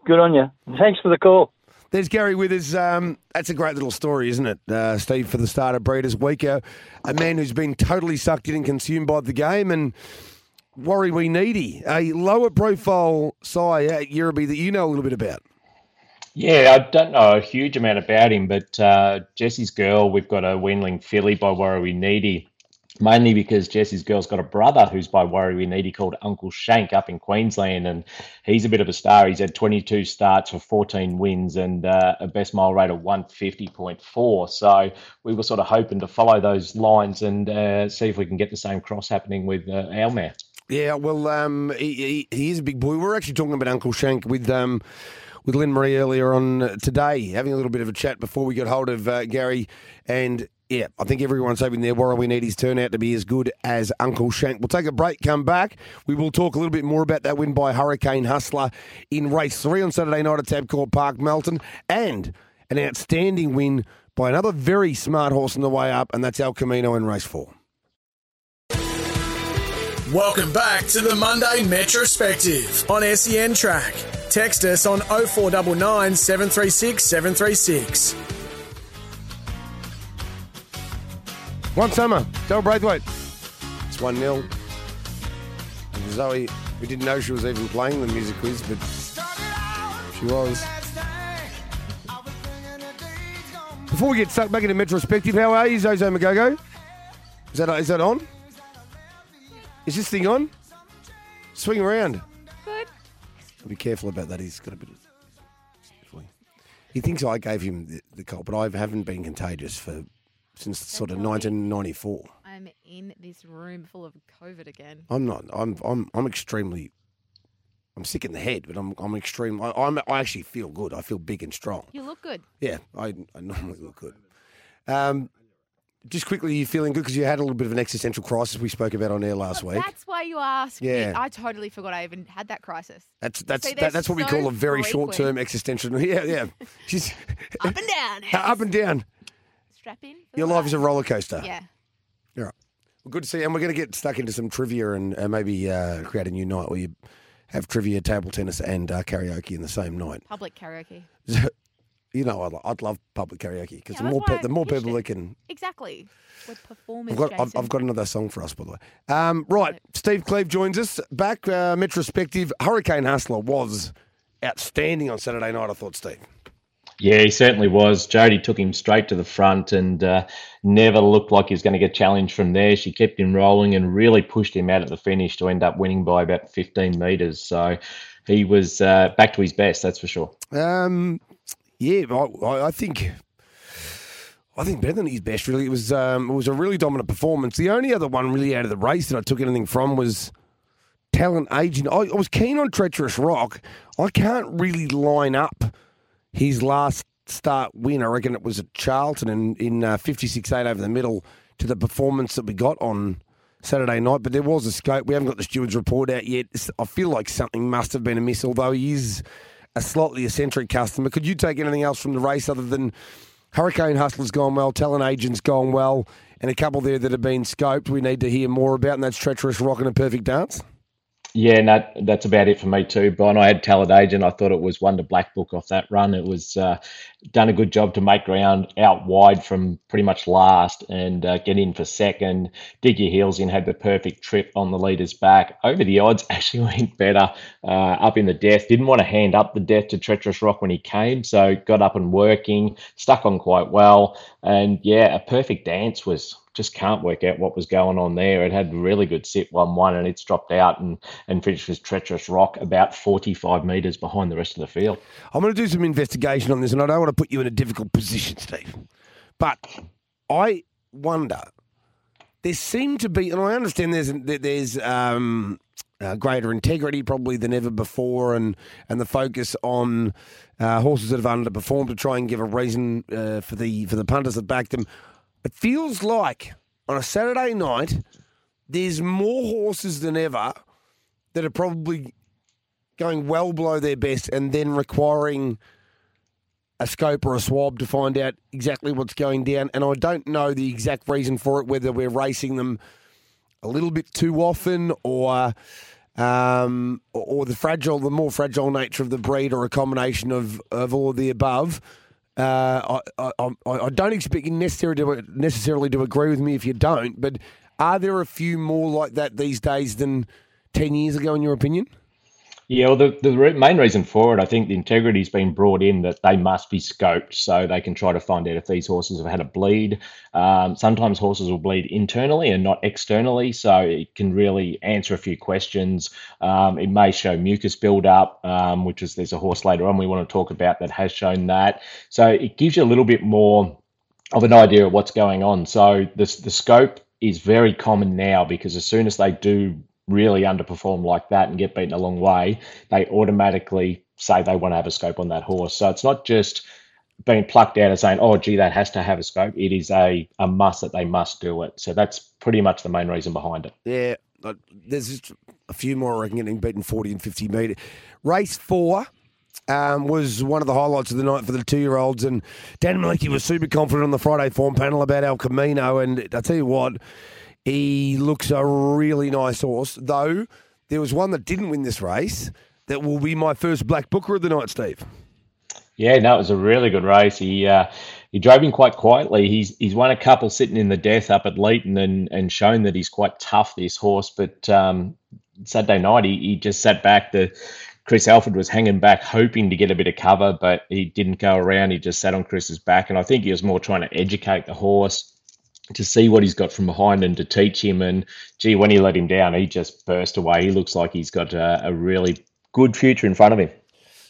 Good on you. Thanks for the call. There's Gary Withers. Um, that's a great little story, isn't it, uh, Steve, for the start of Breeders' Week? Uh, a man who's been totally sucked in and consumed by the game. And Warrawee Needy, a lower profile sire at Yirribee that you know a little bit about. Yeah, I don't know a huge amount about him, but uh, Jesse's girl, we've got a Weenling filly by Warrawee Needy, mainly because Jesse's girl's got a brother who's by Warrawee Needy called Uncle Shank up in Queensland, and he's a bit of a star. He's had 22 starts for 14 wins and uh, a best mile rate of 150.4. So we were sort of hoping to follow those lines and uh, see if we can get the same cross happening with uh, our mare. Yeah, well, um, he, he, he is a big boy. We're actually talking about Uncle Shank with um, with Lynn Marie earlier on uh, today, having a little bit of a chat before we got hold of uh, Gary. And yeah, I think everyone's hoping their Warrawee Needy's turnout to be as good as Uncle Shank. We'll take a break, come back. We will talk a little bit more about that win by Hurricane Hustler in race three on Saturday night at Tabcorp Park, Melton, and an outstanding win by another very smart horse on the way up, and that's El Camino in race four. Welcome back to the Monday Metrospective on SEN Track. Text us on 0499 736 736. One summer, Del Braithwaite. It's 1 0. Zoe, we didn't know she was even playing the music quiz, but she was. Before we get stuck back into Metrospective, how are you, Zozo Magogo? Is that, is that on? Is this thing on? Swing around. Good. Be careful about that. He's got a bit of. He thinks I gave him the, the cold, but I haven't been contagious for since sort of 1994. I'm in this room full of COVID again. I'm not. I'm. I'm. I'm extremely. I'm sick in the head, but I'm. I'm extreme. I, I'm. I actually feel good. I feel big and strong. You look good. Yeah, I. I normally look good. Um, just quickly, you feeling good because you had a little bit of an existential crisis we spoke about on air last week. That's why you asked Yeah. me. I totally forgot I even had that crisis. That's that's See, that, that's what we call a very short term existential. Yeah, yeah. She's Up and down. up and down. Strap in. Your life is a roller coaster. Yeah. All right. Well, good to see you. And we're going to get stuck into some trivia and uh, maybe uh, create a new night where you have trivia, table tennis, and uh, karaoke in the same night. Public karaoke. You know, I'd, I'd love public karaoke because Yeah, the more why pe- the I more pitched people it. that can. Exactly. We're performers, I've got, I've, I've got another song for us, by the way. Um, right, Steve Cleve joins us back. Uh, Metrospective, Hurricane Hustler was outstanding on Saturday night. I thought, Steve. Yeah, he certainly was. Jodie took him straight to the front and uh, never looked like he was going to get challenged from there. She kept him rolling and really pushed him out at the finish to end up winning by about 15 metres. So he was uh, back to his best, that's for sure. Um, yeah, I, I- think. I think better than his best. Really, it was um, it was a really dominant performance. The only other one really out of the race that I took anything from was talent agent. I, I was keen on Treacherous Rock. I can't really line up his last start win. I reckon it was at Charlton in in uh, fifty six eight over the middle to the performance that we got on Saturday night. But there was a scope. We haven't got the stewards report out yet. I feel like something must have been amiss. Although he is a slightly eccentric customer. Could you take anything else from the race other than Hurricane Hustler's gone well, Talent Agent's gone well, and a couple there that have been scoped we need to hear more about, and that's Treacherous Rock and a Perfect Dance? Yeah, no, that's about it for me too. Brian, I had Talent Agent. I thought it was one to black book off that run. It was uh, done a good job to make ground out wide from pretty much last and uh, get in for second. Dig your heels in, had the perfect trip on the leader's back. Over the odds actually went better uh, up in the death. Didn't want to hand up the death to Treacherous Rock when he came, so got up and working, stuck on quite well. And yeah, a perfect dance was just can't work out what was going on there. It had really good sit one one, and it's dropped out and and finished with treacherous rock about forty five meters behind the rest of the field. I'm going to do some investigation on this, and I don't want to put you in a difficult position, Steve. But I wonder. There seem to be, and I understand there's there's um, uh, greater integrity probably than ever before, and and the focus on uh, horses that have underperformed to try and give a reason uh, for the for the punters that backed them. It feels like on a Saturday night, there's more horses than ever that are probably going well below their best and then requiring a scope or a swab to find out exactly what's going down. And I don't know the exact reason for it, whether we're racing them a little bit too often or um, or the fragile, the more fragile nature of the breed, or a combination of, of all of the above. Uh, I, I, I don't expect you necessarily to, necessarily to agree with me if you don't, but are there a few more like that these days than 10 years ago, in your opinion? Yeah, well, the, the main reason for it, I think the integrity's been brought in that they must be scoped so they can try to find out if these horses have had a bleed. Um, sometimes horses will bleed internally and not externally, so it can really answer a few questions. Um, it may show mucus buildup, um, which is there's a horse later on we want to talk about that has shown that. So it gives you a little bit more of an idea of what's going on. So the the scope is very common now because as soon as they do really underperform like that and get beaten a long way, they automatically say they want to have a scope on that horse. So it's not just being plucked out and saying, "Oh, gee, that has to have a scope." It is a a must that they must do it. So that's pretty much the main reason behind it. Yeah, there's just a few more, I reckon, getting beaten 40 and 50 metre. Race four um, was one of the highlights of the night for the two year olds. And Dan Maliki was super confident on the Friday form panel about El Camino. And I tell you what, he looks a really nice horse, though there was one that didn't win this race that will be my first black booker of the night, Steve. Yeah, no, it was a really good race. He uh, he drove in quite quietly. He's he's won a couple sitting in the death up at Leighton and and shown that he's quite tough. This horse, but um, Saturday night he, he just sat back. The Chris Alford was hanging back, hoping to get a bit of cover, but he didn't go around. He just sat on Chris's back, and I think he was more trying to educate the horse to see what he's got from behind and to teach him. And gee, when he let him down, he just burst away. He looks like he's got a, a really good future in front of him.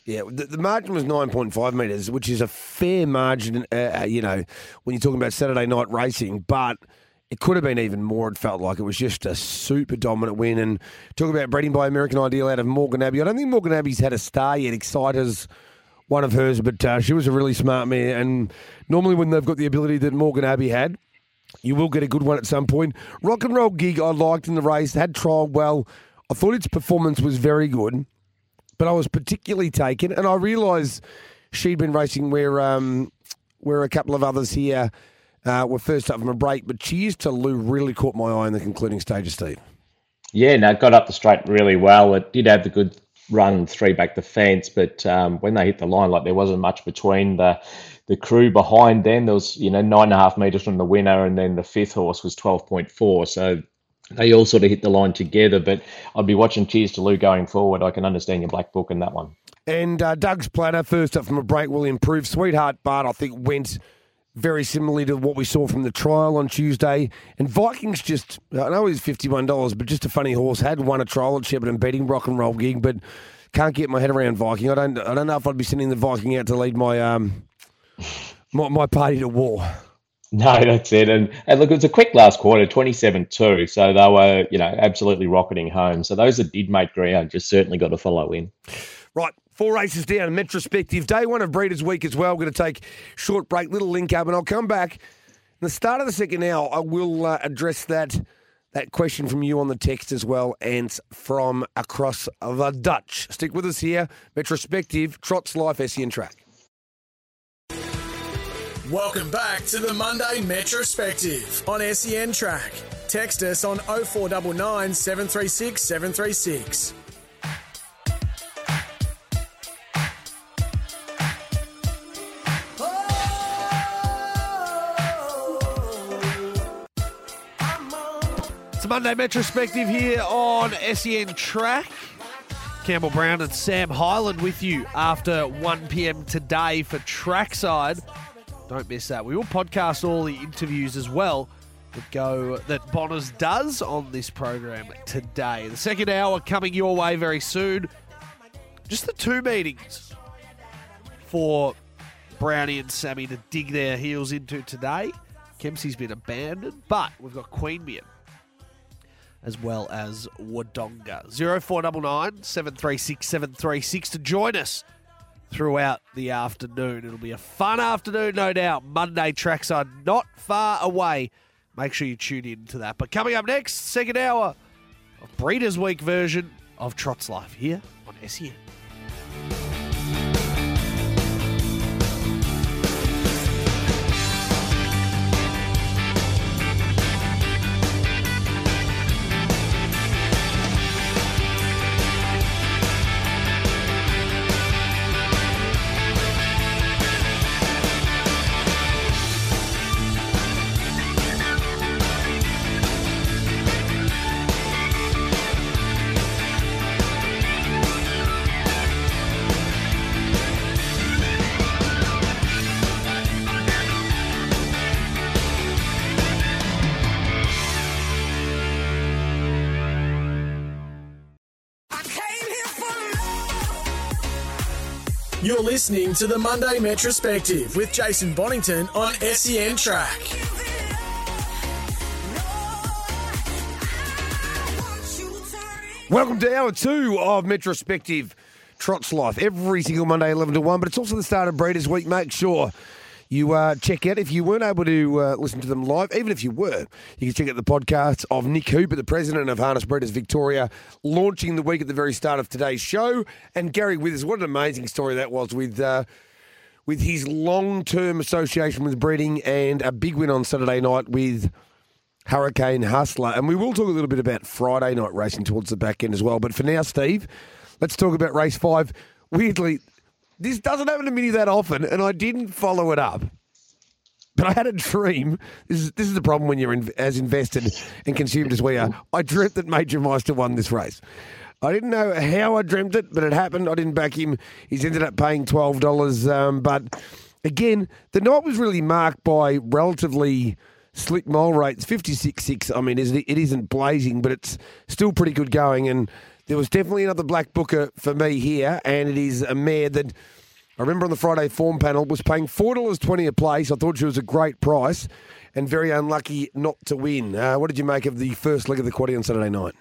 Yeah, the, the margin was 9.5 metres, which is a fair margin, uh, you know, when you're talking about Saturday night racing, but it could have been even more. It felt like it was just a super dominant win. And talk about breeding by American Ideal out of Morgan Abbey. I don't think Morgan Abbey's had a star yet. Exciter's one of hers, but uh, she was a really smart mare. And normally, when they've got the ability that Morgan Abbey had, You will get a good one at some point. Rock and roll gig I liked in the race, had trialled well. I thought its performance was very good, but I was particularly taken, and I realised she'd been racing where um, where a couple of others here uh, were first up from a break, but Cheers to Lou really caught my eye in the concluding stages, Steve. Yeah, no, got up the straight really well. It did have the good run three back the fence, but um, when they hit the line, like there wasn't much between the the crew behind them. There was, you know, nine and a half metres from the winner, and then the fifth horse was 12.4. So they all sort of hit the line together. But I'd be watching Cheers to Lou going forward. I can understand your black book in that one. And uh, Doug's planner, first up from a break, will improve. Sweetheart Bart, I think, went very similarly to what we saw from the trial on Tuesday. And Vikings just, I know he's $51, but just a funny horse. Had won a trial at Shepparton betting rock and roll gig, but can't get my head around Viking. I don't, I don't know if I'd be sending the Viking out to lead my um, my, my party to war. No, that's it. And, and look, it was a quick last quarter, 27 2. So they were, you know, absolutely rocketing home. So those that did make ground just certainly got to follow in. Right, four races down, Metrospective. Day one of Breeders' Week as well. We're going to take short break, little link up, and I'll come back. In the start of the second hour, I will uh, address that that question from you on the text as well, and from across the Dutch. Stick with us here. Metrospective, Trots Life, SEN Track. Welcome back to the Monday Metrospective on SEN Track. Text us on 0499 736 736. It's Monday Metrospective here on SEN Track. Campbell Brown and Sam Highland with you after 1 p.m. today for Trackside. Don't miss that. We will podcast all the interviews as well that go that Bonners does on this program today. The second hour coming your way very soon. Just the two meetings for Brownie and Sammy to dig their heels into today. Kempsey's been abandoned, but we've got Queanbeyan as well as Wodonga. 0499 736 736 to join us throughout the afternoon. It'll be a fun afternoon, no doubt. Monday tracks are not far away. Make sure you tune in to that. But coming up next, second hour of Breeders' Week version of Trots Life here on SEN. listening to the Monday Metrospective with Jason Bonnington on SEN Track. Welcome to hour two of Metrospective Trots Life. Every single Monday, 11 to 1, but it's also the start of Breeders' Week. Make sure you uh, check out, if you weren't able to uh, listen to them live, even if you were, you can check out the podcast of Nick Hooper, the president of Harness Breeders Victoria, launching the week at the very start of today's show. And Gary Withers, what an amazing story that was with. Uh, with his long-term association with breeding and a big win on Saturday night with Hurricane Hustler. And we will talk a little bit about Friday night racing towards the back end as well. But for now, Steve, let's talk about race five. Weirdly, this doesn't happen to me that often, and I didn't follow it up. But I had a dream. This is this is the problem when you're in, as invested and consumed as we are. I dreamt that Major Meister won this race. I didn't know how I dreamt it, but it happened. I didn't back him. He's ended up paying twelve dollars. Um, but again, the night was really marked by relatively slick mile rates. Fifty six six. I mean, it isn't blazing, but it's still pretty good going. And there was definitely another black booker for me here, and it is a mare that I remember on the Friday form panel was paying four dollars twenty a place. I thought she was a great price, and very unlucky not to win. Uh, what did you make of the first leg of the quaddy on Saturday night?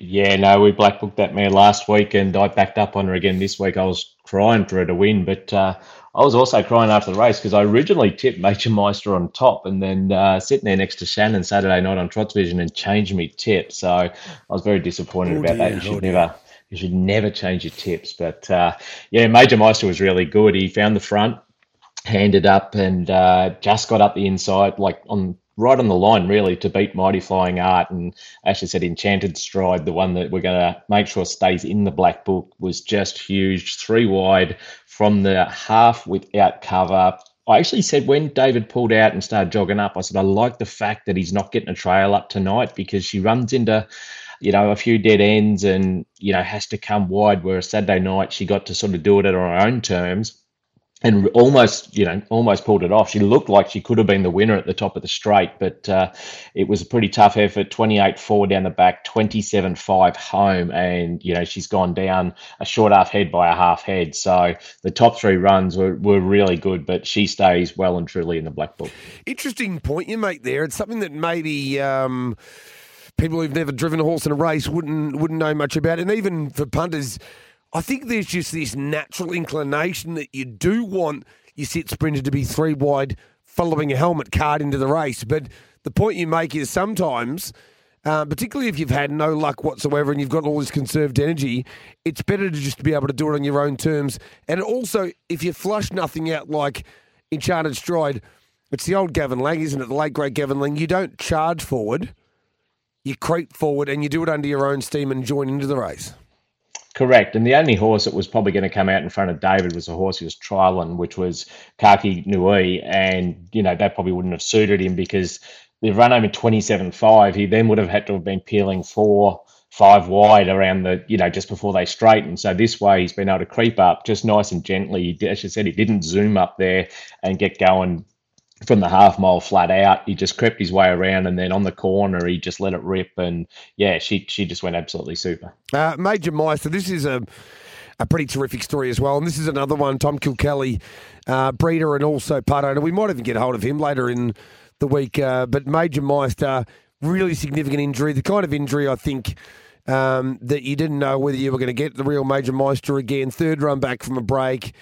Yeah, no, we black booked that mare last week, and I backed up on her again this week. I was crying for her to win, but uh, I was also crying after the race because I originally tipped Major Meister on top, and then uh, sitting there next to Shannon Saturday night on Trots Vision and changed me tip. So I was very disappointed Oh about that. You should oh dear. never. You should never change your tips, but uh, yeah, Major Meister was really good. He found the front, handed up and uh, just got up the inside, like on right on the line, really, to beat Mighty Flying Art. And Ashley said Enchanted Stride, the one that we're going to make sure stays in the black book, was just huge, three wide from the half without cover. I actually said when David pulled out and started jogging up, I said, I like the fact that he's not getting a trail up tonight because she runs into, you know, a few dead ends and, you know, has to come wide. Whereas Saturday night, she got to sort of do it at her own terms and almost, you know, almost pulled it off. She looked like she could have been the winner at the top of the straight, but uh, it was a pretty tough effort. 28 4 down the back, 27 5 home, and, you know, she's gone down a short half head by a half head. So the top three runs were, were really good, but she stays well and truly in the black book. Interesting point you make there. It's something that maybe um, people who've never driven a horse in a race wouldn't wouldn't know much about, and even for punters, I think there's just this natural inclination that you do want your sit sprinter to be three wide, following a helmet card into the race. But the point you make is sometimes. Uh, particularly if you've had no luck whatsoever and you've got all this conserved energy, it's better to just be able to do it on your own terms. And also, if you flush nothing out like Enchanted Stride, it's the old Gavin Lang, isn't it? The late great Gavin Lang. You don't charge forward, you creep forward, and you do it under your own steam and join into the race. Correct. And the only horse that was probably going to come out in front of David was a horse he was trialing, which was Kaki Nui. And, you know, that probably wouldn't have suited him because the run 27 5, he then would have had to have been peeling four, five wide around the, you know, just before they straighten. So this way he's been able to creep up just nice and gently. As you said, he didn't zoom up there and get going from the half mile flat out. He just crept his way around and then on the corner he just let it rip. And yeah, she, she just went absolutely super. Uh, Major Meister, this is a, a pretty terrific story as well. And this is another one, Tom Kilkelly, uh, breeder and also part owner. We might even get hold of him later in the week. Uh, but Major Meister, really significant injury, the kind of injury I think um, that you didn't know whether you were going to get the real Major Meister again. Third run back from a break.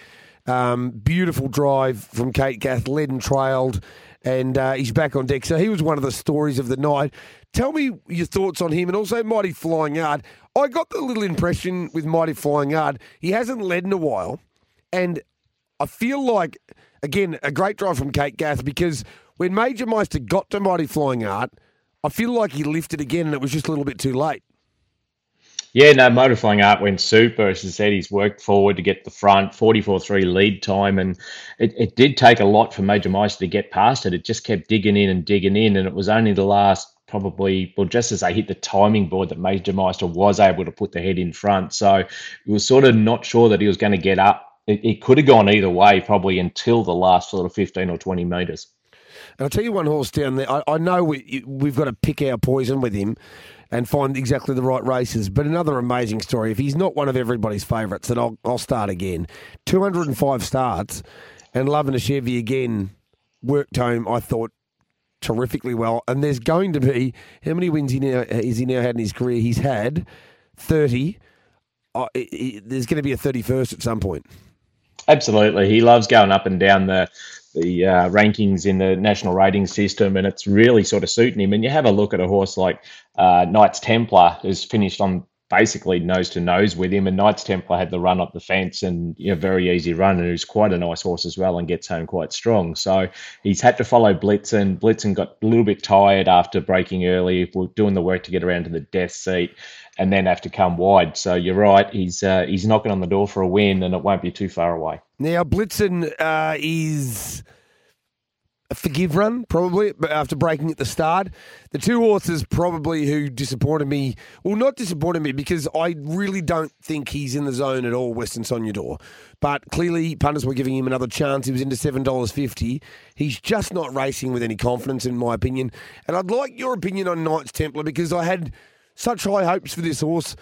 Um, beautiful drive from Kate Gath, led and trailed, and uh, he's back on deck. So he was one of the stories of the night. Tell me your thoughts on him and also Mighty Flying Art. I got the little impression with Mighty Flying Art, he hasn't led in a while, and I feel like, again, a great drive from Kate Gath because when Major Meister got to Mighty Flying Art, I feel like he lifted again and it was just a little bit too late. Yeah, no, Mighty Flying Art went super. As I said, he's worked forward to get the front, 44 3 lead time. And it, it did take a lot for Major Meister to get past it. It just kept digging in and digging in. And it was only the last, probably, well, just as they hit the timing board, that Major Meister was able to put the head in front. So he was sort of not sure that he was going to get up. It, it could have gone either way, probably until the last sort of 15 or 20 metres. And I'll tell you one horse down there. I, I know we, we've got to pick our poison with him and find exactly the right races. But another amazing story. If he's not one of everybody's favourites, then I'll, I'll start again. 205 starts and Loving a Chevy again worked home, I thought, terrifically well. And there's going to be, how many wins he now, has he now had in his career? He's had 30. Uh, it- it- there's going to be a 31st at some point. Absolutely, he loves going up and down the the uh, rankings in the national rating system, and it's really sort of suiting him. And you have a look at a horse like uh, Knights Templar, who's finished on basically nose to nose with him, and Knights Templar had the run up the fence and you know, very easy run, and who's quite a nice horse as well, and gets home quite strong. So he's had to follow Blitzen. Blitzen got a little bit tired after breaking early, doing the work to get around to the death seat and then have to come wide. So you're right. He's uh, he's knocking on the door for a win, and it won't be too far away. Now, Blitzen uh, is a forgive run, probably, but after breaking at the start. The two horses probably who disappointed me, well, not disappointed me because I really don't think he's in the zone at all, Western Sonador. But clearly, punters were giving him another chance. He was into $7.50. He's just not racing with any confidence, in my opinion. And I'd like your opinion on Knights Templar because I had such high hopes for this horse.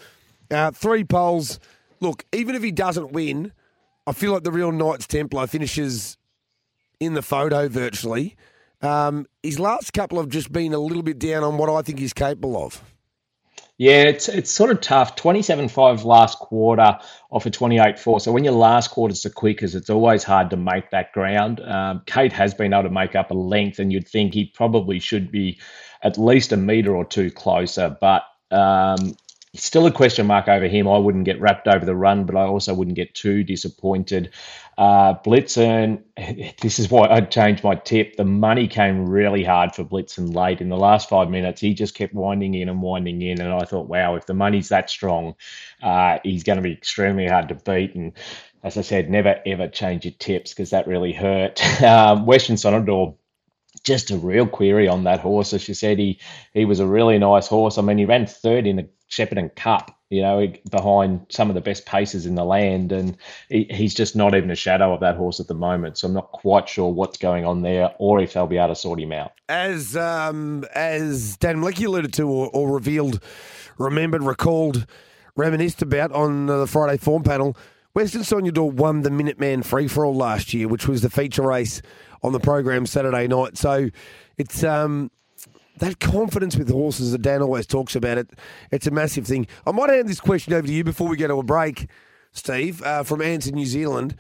Uh, three poles. Look, even if he doesn't win, I feel like the real Knights Templar finishes in the photo virtually. Um, his last couple have just been a little bit down on what I think he's capable of. Yeah, it's it's sort of tough. 27-5 last quarter off a 28-4. So when your last quarter's the quickest, it's always hard to make that ground. Um, Kate has been able to make up a length, and you'd think he probably should be at least a metre or two closer. But um, still a question mark over him. I wouldn't get wrapped over the run, but I also wouldn't get too disappointed. Uh, Blitzen, this is why I changed my tip. The money came really hard for Blitzen late in the last five minutes. He just kept winding in and winding in, and I thought, wow, if the money's that strong, uh, he's going to be extremely hard to beat. And as I said, never ever change your tips because that really hurt. Um, Western Sonador just a real query on that horse. As she said, he he was a really nice horse. I mean, he ran third in the Shepparton Cup, you know, behind some of the best paces in the land, and he, he's just not even a shadow of that horse at the moment. So I'm not quite sure what's going on there, or if they'll be able to sort him out. As um, as Dan Mleckie alluded to or, or revealed, remembered, recalled, reminisced about on the Friday form panel, Western Sonador won the Minuteman Free for All last year, which was the feature race on the program Saturday night. So it's um, that confidence with horses that Dan always talks about. It it's a massive thing. I might hand this question over to you before we go to a break, Steve, uh, from Ants in New Zealand.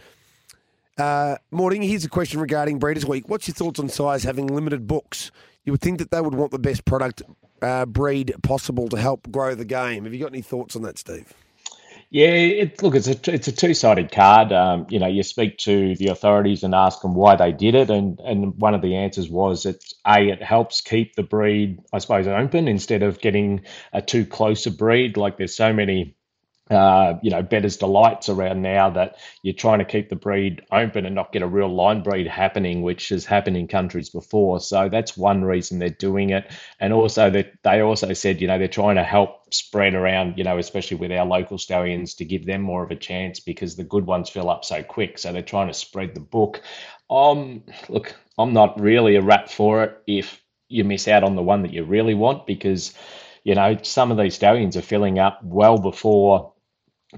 Uh, morning. Here's a question regarding Breeders' Week. What's your thoughts on sires having limited books? You would think that they would want the best product uh, breed possible to help grow the game. Have you got any thoughts on that, Steve? Yeah, it, look, it's a it's a two sided card. Um, you know, you speak to the authorities and ask them why they did it, and and one of the answers was it's a it helps keep the breed, I suppose, open instead of getting a too close a breed. Like there's so many uh, you know, Bettor's Delights around now that you're trying to keep the breed open and not get a real line breed happening, which has happened in countries before. So that's one reason they're doing it. And also that they also said, you know, they're trying to help spread around, you know, especially with our local stallions to give them more of a chance because the good ones fill up so quick. So they're trying to spread the book. Um, look, I'm not really a rat for it if you miss out on the one that you really want because you know, some of these stallions are filling up well before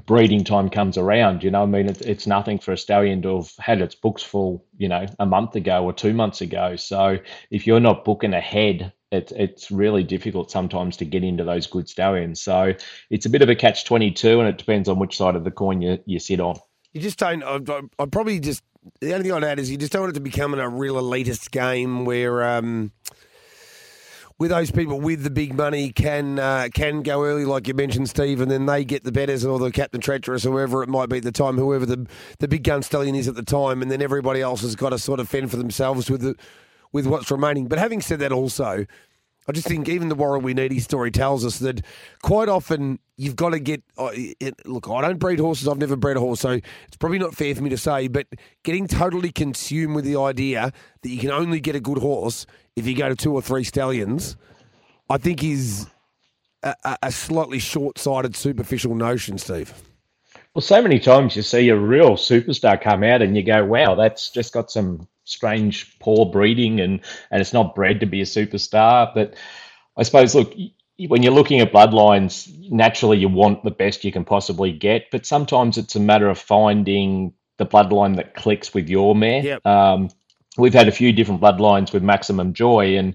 breeding time comes around. You know, I mean, it, it's nothing for a stallion to have had its books full, you know, a month ago or two months ago. So if you're not booking ahead, it's it's really difficult sometimes to get into those good stallions. So it's a bit of a catch twenty two, and it depends on which side of the coin you, you sit on. You just don't. I'd, I'd probably just the only thing I'd add is you just don't want it to become a real elitist game where. Um, with those people with the big money can uh, can go early, like you mentioned, Steve, and then they get the betters or the captain treacherous, whoever it might be at the time, whoever the the big gun stallion is at the time, and then everybody else has got to sort of fend for themselves with the with what's remaining. But having said that, also. I just think even the Warrawee Needy story tells us that quite often you've got to get. Uh, it, look, I don't breed horses. I've never bred a horse, so it's probably not fair for me to say. But getting totally consumed with the idea that you can only get a good horse if you go to two or three stallions, I think is a, a slightly short-sighted, superficial notion, Steve. Well, so many times you see a real superstar come out and you go, wow, that's just got some strange poor breeding and, and it's not bred to be a superstar. But I suppose, look, when you're looking at bloodlines, naturally you want the best you can possibly get. But sometimes it's a matter of finding the bloodline that clicks with your mare. Yep. Um, we've had a few different bloodlines with Maximum Joy and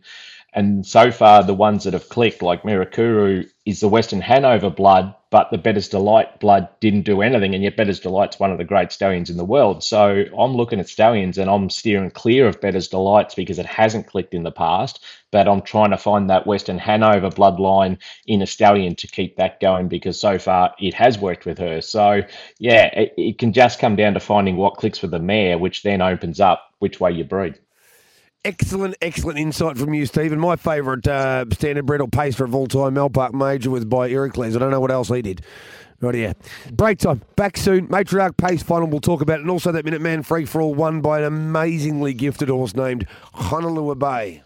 and so far, the ones that have clicked, like Mirakuru, is the Western Hanover blood, but the Bettor's Delight blood didn't do anything, and yet Bettor's Delight's one of the great stallions in the world. So I'm looking at stallions and I'm steering clear of Bettor's Delights because it hasn't clicked in the past, but I'm trying to find that Western Hanover bloodline in a stallion to keep that going because so far it has worked with her. So yeah, it, it can just come down to finding what clicks with the mare, which then opens up which way you breed. Excellent, excellent insight from you, Stephen. My favourite uh, standard bred or pacer of all time, Mel Park Major, was by Ericles. I don't know what else he did. Right here. Break time. Back soon. Matriarch Pace final we'll talk about. And also that Minute Man Free for All won by an amazingly gifted horse named Honolulu Bay.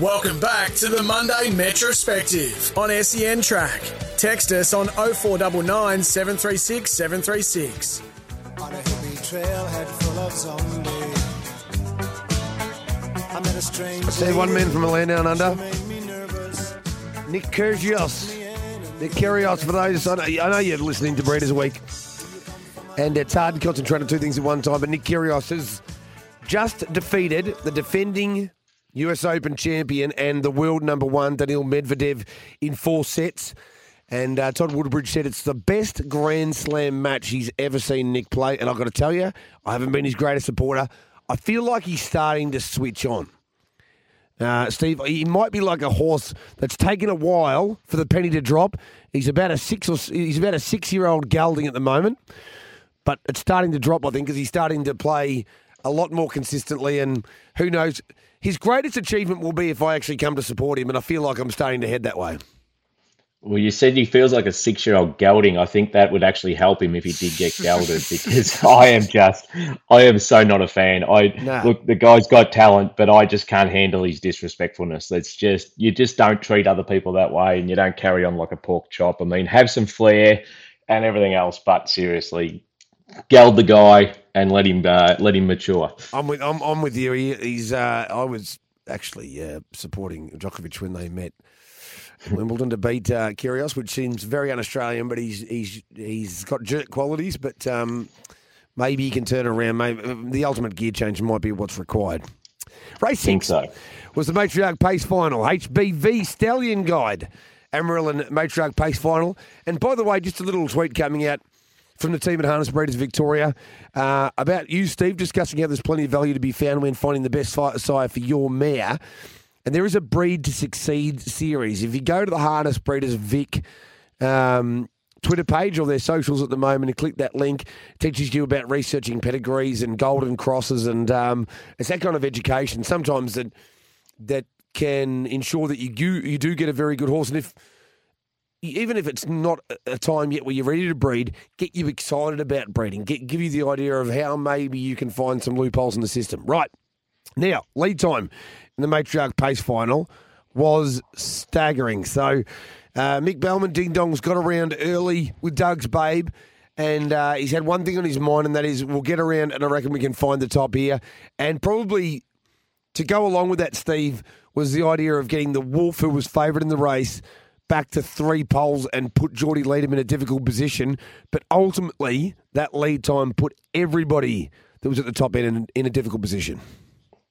Welcome back to the Monday Metrospective on SEN Track. Text us on 0499 736 736. On a hippie trailhead full of zombies. I met a strange See one man from a land down under. made me nervous. Nick Kyrgios. Nick Kyrgios, for those, I know, I know you're listening to Breeders' Week. And it's hard to concentrate on two things at one time, but Nick Kyrgios has just defeated the defending US Open champion and the world number one, Daniil Medvedev, in four sets. And uh, Todd Woodbridge said it's the best Grand Slam match he's ever seen Nick play. And I've got to tell you, I haven't been his greatest supporter. I feel like he's starting to switch on. Uh, Steve, he might be like a horse that's taken a while for the penny to drop. He's about a six or he's about a six year old gelding at the moment, but it's starting to drop. I think because he's starting to play a lot more consistently, and who knows, his greatest achievement will be if I actually come to support him, and I feel like I'm starting to head that way. Well, you said he feels like a six-year-old gelding. I think that would actually help him if he did get gelded, because I am just, I am so not a fan. I Nah. look, the guy's got talent, but I just can't handle his disrespectfulness. It's just, you just don't treat other people that way, and you don't carry on like a pork chop. I mean, have some flair and everything else, but seriously, geld the guy and let him, uh, let him mature. I'm with I'm, I'm with you. He, he's uh, I was actually uh, supporting Djokovic when they met Wimbledon to beat uh, Kyrgios, which seems very un-Australian, but he's he's he's got jerk qualities. But um, maybe he can turn around. Maybe the ultimate gear change might be what's required. Race Think six so. was the Matriarch Pace Final, HBV Stallion Guide, Amarillo and Matriarch Pace Final. And by the way, just a little tweet coming out from the team at Harness Breeders Victoria uh, about you, Steve, discussing how there's plenty of value to be found when finding the best sire for your mare. And there is a Breed to Succeed series. If you go to the Harness Breeders Vic um, Twitter page or their socials at the moment and click that link, teaches you about researching pedigrees and golden crosses, and um, it's that kind of education. Sometimes that that can ensure that you you, you do get a very good horse, and if even if it's not a- a time yet where you're ready to breed, get you excited about breeding, get give you the idea of how maybe you can find some loopholes in the system. Right now, lead time in the matriarch pace final was staggering. So uh, Mick Bellman, Ding Dong's got around early with Doug's babe. And uh, he's had one thing on his mind, and that is we'll get around, and I reckon we can find the top here. And probably to go along with that, Steve, was the idea of getting the Wolf, who was favourite in the race, back to three poles and put Geordie Leadham in a difficult position. But ultimately, that lead time put everybody that was at the top end in, in a difficult position.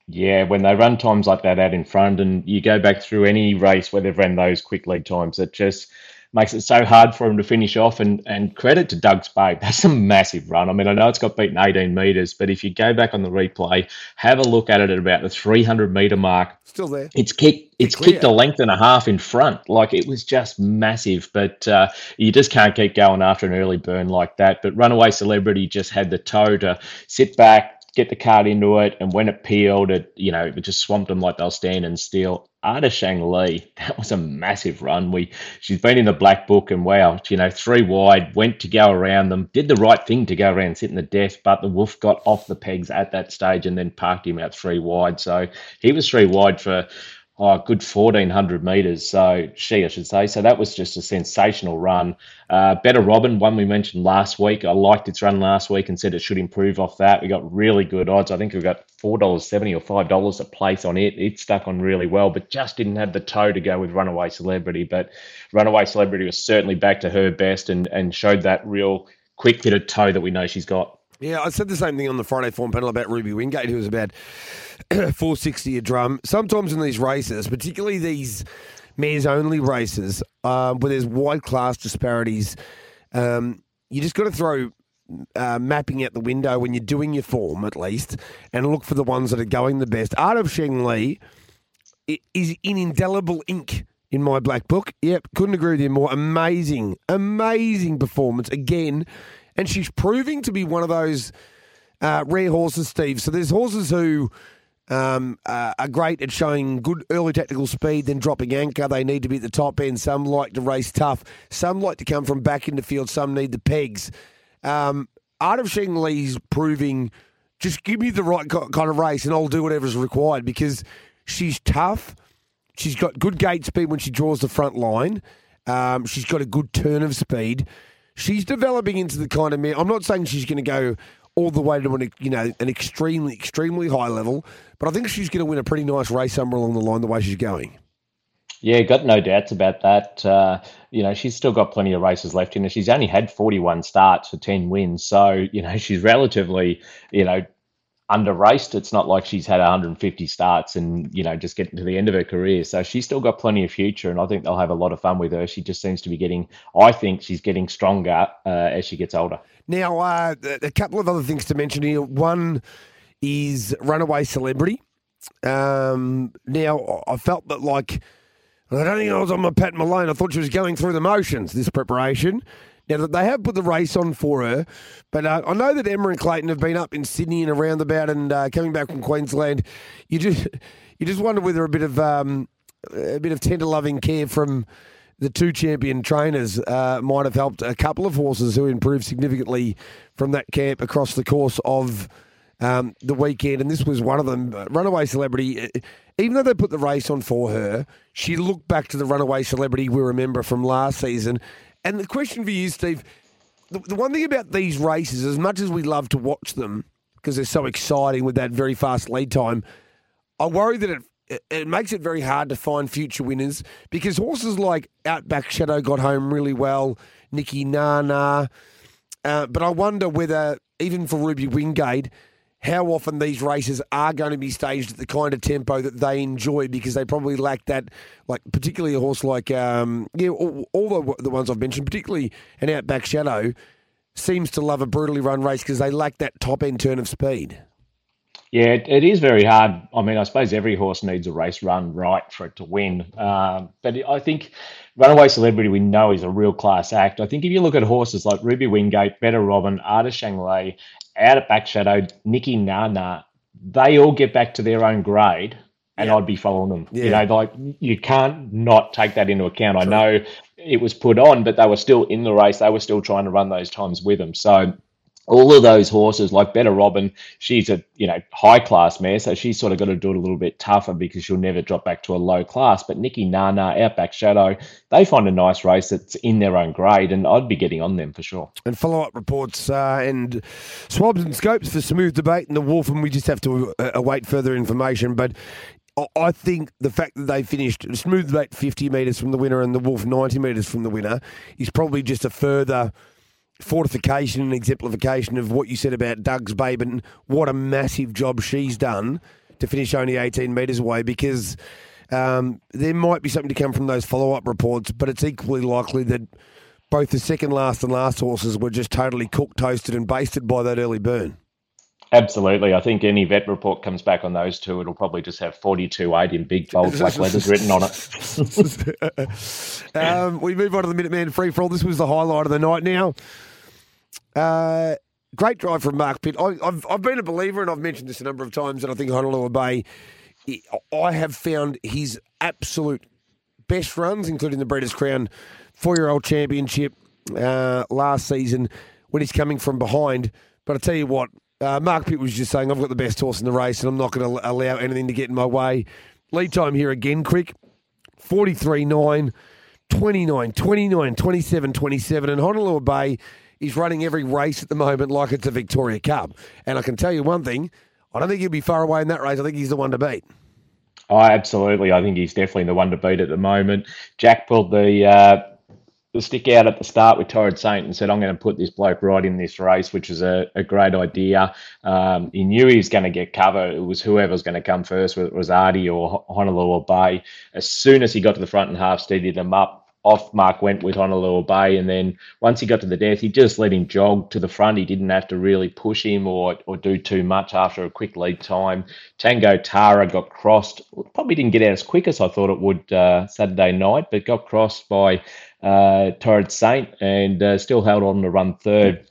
Yeah, when they run times like that out in front, and you go back through any race where they've run those quick lead times, it just makes it so hard for them to finish off. And and credit to Doug Babe, that's a massive run. I mean, I know it's got beaten 18 metres, but if you go back on the replay, have a look at it at about the 300 metre mark. Still there. It's kicked. It's clear. kicked a length and a half in front. Like it was just massive. But uh, you just can't keep going after an early burn like that. But Runaway Celebrity just had the toe to sit back, get the card into it, and when it peeled, it you know it just swamped them like they'll stand and steal. Art of Sheng Li, that was a massive run. We she's been in the black book and wow, you know, three wide, went to go around them, did the right thing to go around sit in the death, but the wolf got off the pegs at that stage and then parked him out three wide. So he was three wide for oh, good 1400 metres. So she, I should say. So that was just a sensational run. Uh, Better Robin, one we mentioned last week. I liked its run last week and said it should improve off that. We got really good odds. I think we got $4.70 or $5 a place on it. It stuck on really well, but just didn't have the toe to go with Runaway Celebrity. But Runaway Celebrity was certainly back to her best and, and showed that real quick bit of toe that we know she's got. Yeah, I said the same thing on the Friday form panel about Ruby Wingate, who was about 460 a drum. Sometimes in these races, particularly these mares only races, um, where there's wide class disparities, um, you just got to throw uh, mapping out the window when you're doing your form, at least, and look for the ones that are going the best. Art of Sheng Li is in indelible ink in my black book. Yep, couldn't agree with you more. Amazing, amazing performance again. And she's proving to be one of those uh, rare horses, Steve. So there's horses who um, uh, are great at showing good early tactical speed, then dropping anchor. They need to be at the top end. Some like to race tough. Some like to come from back in the field. Some need the pegs. Um, Art of Sheng Li's proving just give me the right ki- kind of race and I'll do whatever's required because she's tough. She's got good gate speed when she draws the front line. Um, she's got a good turn of speed. She's developing into the kind of mare. I'm not saying she's going to go all the way to an you know an extremely extremely high level, but I think she's going to win a pretty nice race somewhere along the line the way she's going. Yeah, got no doubts about that. Uh, you know, she's still got plenty of races left in her. She's only had 41 starts for 10 wins. So, you know, she's relatively, you know, under raced. It's not like she's had 150 starts and you know just getting to the end of her career. So she's still got plenty of future, and I think they'll have a lot of fun with her. She just seems to be getting. I think she's getting stronger uh, as she gets older. Now, uh, a couple of other things to mention here. One is runaway celebrity. Um, now, I felt that like I don't think I was on my Pat Malone. I thought she was going through the motions this preparation. Now they have put the race on for her, but uh, I know that Emma and Clayton have been up in Sydney and around about and uh, coming back from Queensland. You just you just wonder whether a bit of um, a bit of tender loving care from the two champion trainers uh, might have helped a couple of horses who improved significantly from that camp across the course of um, the weekend. And this was one of them. Runaway Celebrity, uh, even though they put the race on for her, she looked back to the Runaway Celebrity we remember from last season. And the question for you, Steve, the, the one thing about these races, as much as we love to watch them because they're so exciting with that very fast lead time, I worry that it it, makes it very hard to find future winners because horses like Outback Shadow got home really well, Nikki Nana. Uh, but I wonder whether, even for Ruby Wingate, how often these races are going to be staged at the kind of tempo that they enjoy because they probably lack that, like particularly a horse like, um, yeah, all, all the, the ones I've mentioned, particularly an Outback Shadow, seems to love a brutally run race because they lack that top end turn of speed. Yeah, it, it is very hard. I mean, I suppose every horse needs a race run right for it to win. Um, but I think Runaway Celebrity, we know, is a real class act. I think if you look at horses like Ruby Wingate, Better Robin, Art of Sheng Li, Out at Back Shadow, Nikki Nana, they all get back to their own grade and I'd be following them. You know, like you can't not take that into account. I know it was put on, but they were still in the race. They were still trying to run those times with them. So all of those horses, like Better Robin, she's a you know high class mare, so she's sort of got to do it a little bit tougher because she'll never drop back to a low class. But Nikki Nana, Outback Shadow, they find a nice race that's in their own grade, and I'd be getting on them for sure. and follow up reports uh, and swabs and scopes for smooth debate and the Wolf, and we just have to uh, await further information. But I- think the fact that they finished smooth debate 50 metres from the winner and the Wolf 90 metres from the winner is probably just a further fortification and exemplification of what you said about Doug's babe and what a massive job she's done to finish only 18 metres away because um, there might be something to come from those follow up reports, but it's equally likely that both the second last and last horses were just totally cooked, toasted, and basted by that early burn. Absolutely. I think any vet report comes back on those two, it'll probably just have 42 8 in big bold black letters written on it. um, we move on to the Minuteman free for all. This was the highlight of the night. Now, uh, great drive from Mark Pitt. I, I've, I've been a believer, and I've mentioned this a number of times, and I think Honolulu Bay, I have found his absolute best runs, including the Breeders' Crown four year old championship uh, last season when he's coming from behind. But I tell you what, uh, Mark Pitt was just saying, I've got the best horse in the race, and I'm not going to allow anything to get in my way. Lead time here again, quick 43 9, 29, 29, 27, 27. And Honolulu Bay is running every race at the moment like it's a Victoria Cup. And I can tell you one thing I don't think he'll be far away in that race. I think he's the one to beat. Oh, absolutely. I think he's definitely the one to beat at the moment. Jack pulled the uh, the stick out at the start with Torrid Saint and said, I'm going to put this bloke right in this race, which is a, a great idea. Um, he knew he was going to get cover. It was whoever was going to come first, whether it was Artie or Honolulu Bay. As soon as he got to the front and half, steadied him up. Off Mark went with Honolulu Bay, and then once he got to the death, he just let him jog to the front. He didn't have to really push him or or do too much after a quick lead time. Tango Tara got crossed. Probably didn't get out as quick as I thought it would uh, Saturday night, but got crossed by uh, Torrid Saint and uh, still held on to run third.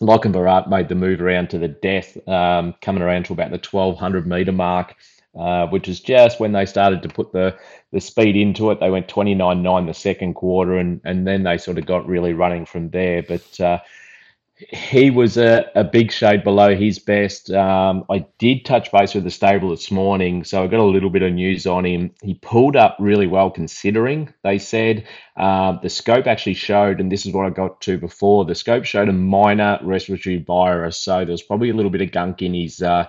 Lochinvar Art made the move around to the death, um, coming around to about the 1200 metre mark, uh, which is just when they started to put the, the speed into it. They went 29 9 the second quarter, and, and then they sort of got really running from there. But uh, he was a, a big shade below his best. Um, I did touch base with the stable this morning, so I got a little bit of news on him. He pulled up really well considering, they said. Uh, the scope actually showed, and this is what I got to before, the scope showed a minor respiratory virus. So there was probably a little bit of gunk in his, uh,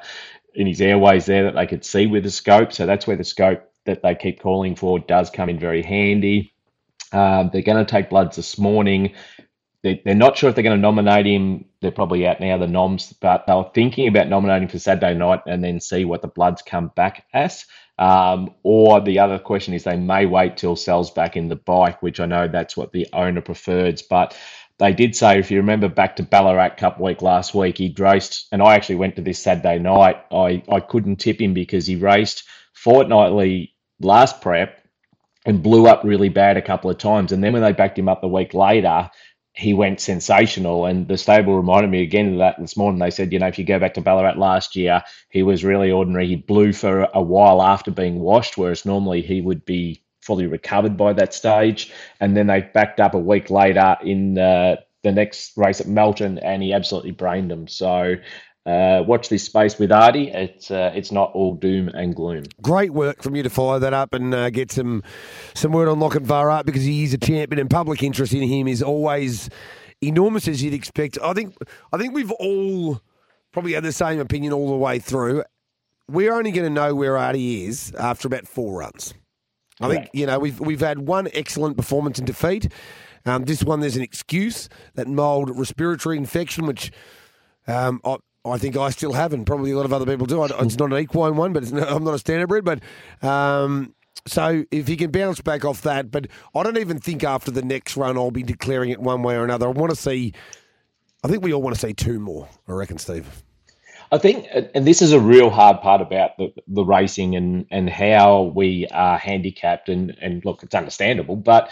in his airways there that they could see with the scope. So that's where the scope that they keep calling for does come in very handy. Um, they're going to take bloods this morning they, they're not sure if they're going to nominate him. They're probably out now, the noms, but they were thinking about nominating for Saturday night and then see what the Bloods come back as. Um, or the other question is they may wait till Sal's back in the bike, which I know that's what the owner prefers. But they did say, if you remember back to Ballarat Cup week last week, he raced, and I actually went to this Saturday night. I, I couldn't tip him because he raced fortnightly last prep and blew up really bad a couple of times. And then when they backed him up the week later, he went sensational. And the stable reminded me again of that this morning. They said, you know, if you go back to Ballarat last year, he was really ordinary. He blew for a while after being washed, whereas normally he would be fully recovered by that stage. And then they backed up a week later in uh, the next race at Melton, and he absolutely brained them. So. Uh, watch this space with Artie. It's uh, it's not all doom and gloom. Great work from you to follow that up and uh, get some some word on lock Lochinvar Art because he is a champion and public interest in him is always enormous as you'd expect. I think I think we've all probably had the same opinion all the way through. We're only going to know where Artie is after about four runs. I think you know we've we've had one excellent performance in defeat. Um, this one there's an excuse that mild respiratory infection, which um, I, I think I still have, and probably a lot of other people do. I, it's not an equine one, but it's not, I'm not a standardbred. But um, so if he can bounce back off that, but I don't even think after the next run I'll be declaring it one way or another. I want to see. I think we all want to see two more. I reckon, Steve. I think, and this is a real hard part about the, the racing and, and how we are handicapped. And, and look, it's understandable, but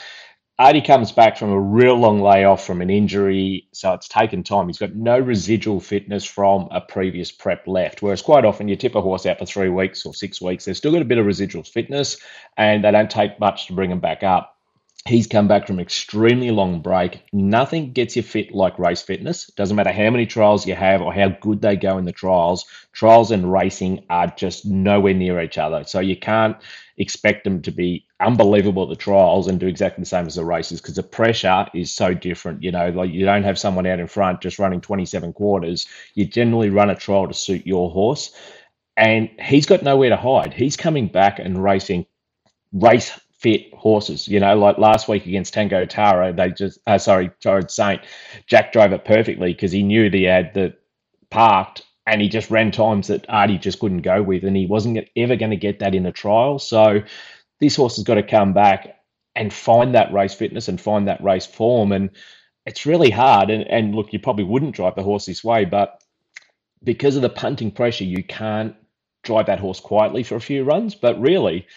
Artie comes back from a real long layoff from an injury, so it's taken time. He's got no residual fitness from a previous prep left. Whereas quite often you tip a horse out for three weeks or six weeks, they've still got a bit of residual fitness, and they don't take much to bring them back up. He's come back from extremely long break. Nothing gets you fit like race fitness. Doesn't matter how many trials you have or how good they go in the trials. Trials and racing are just nowhere near each other. So you can't expect them to be unbelievable at the trials and do exactly the same as the races because the pressure is so different. You know, like you don't have someone out in front just running 27 quarters. You generally run a trial to suit your horse. And he's got nowhere to hide. He's coming back and racing race fit horses. You know, like last week against Tango Tara, they just, uh, sorry, Torrid Saint, Jack drove it perfectly because he knew that he had the parked and he just ran times that Artie just couldn't go with. And he wasn't ever going to get that in the trial. So this horse has got to come back and find that race fitness and find that race form. And it's really hard. And, and look, you probably wouldn't drive the horse this way, but because of the punting pressure, you can't drive that horse quietly for a few runs. But really,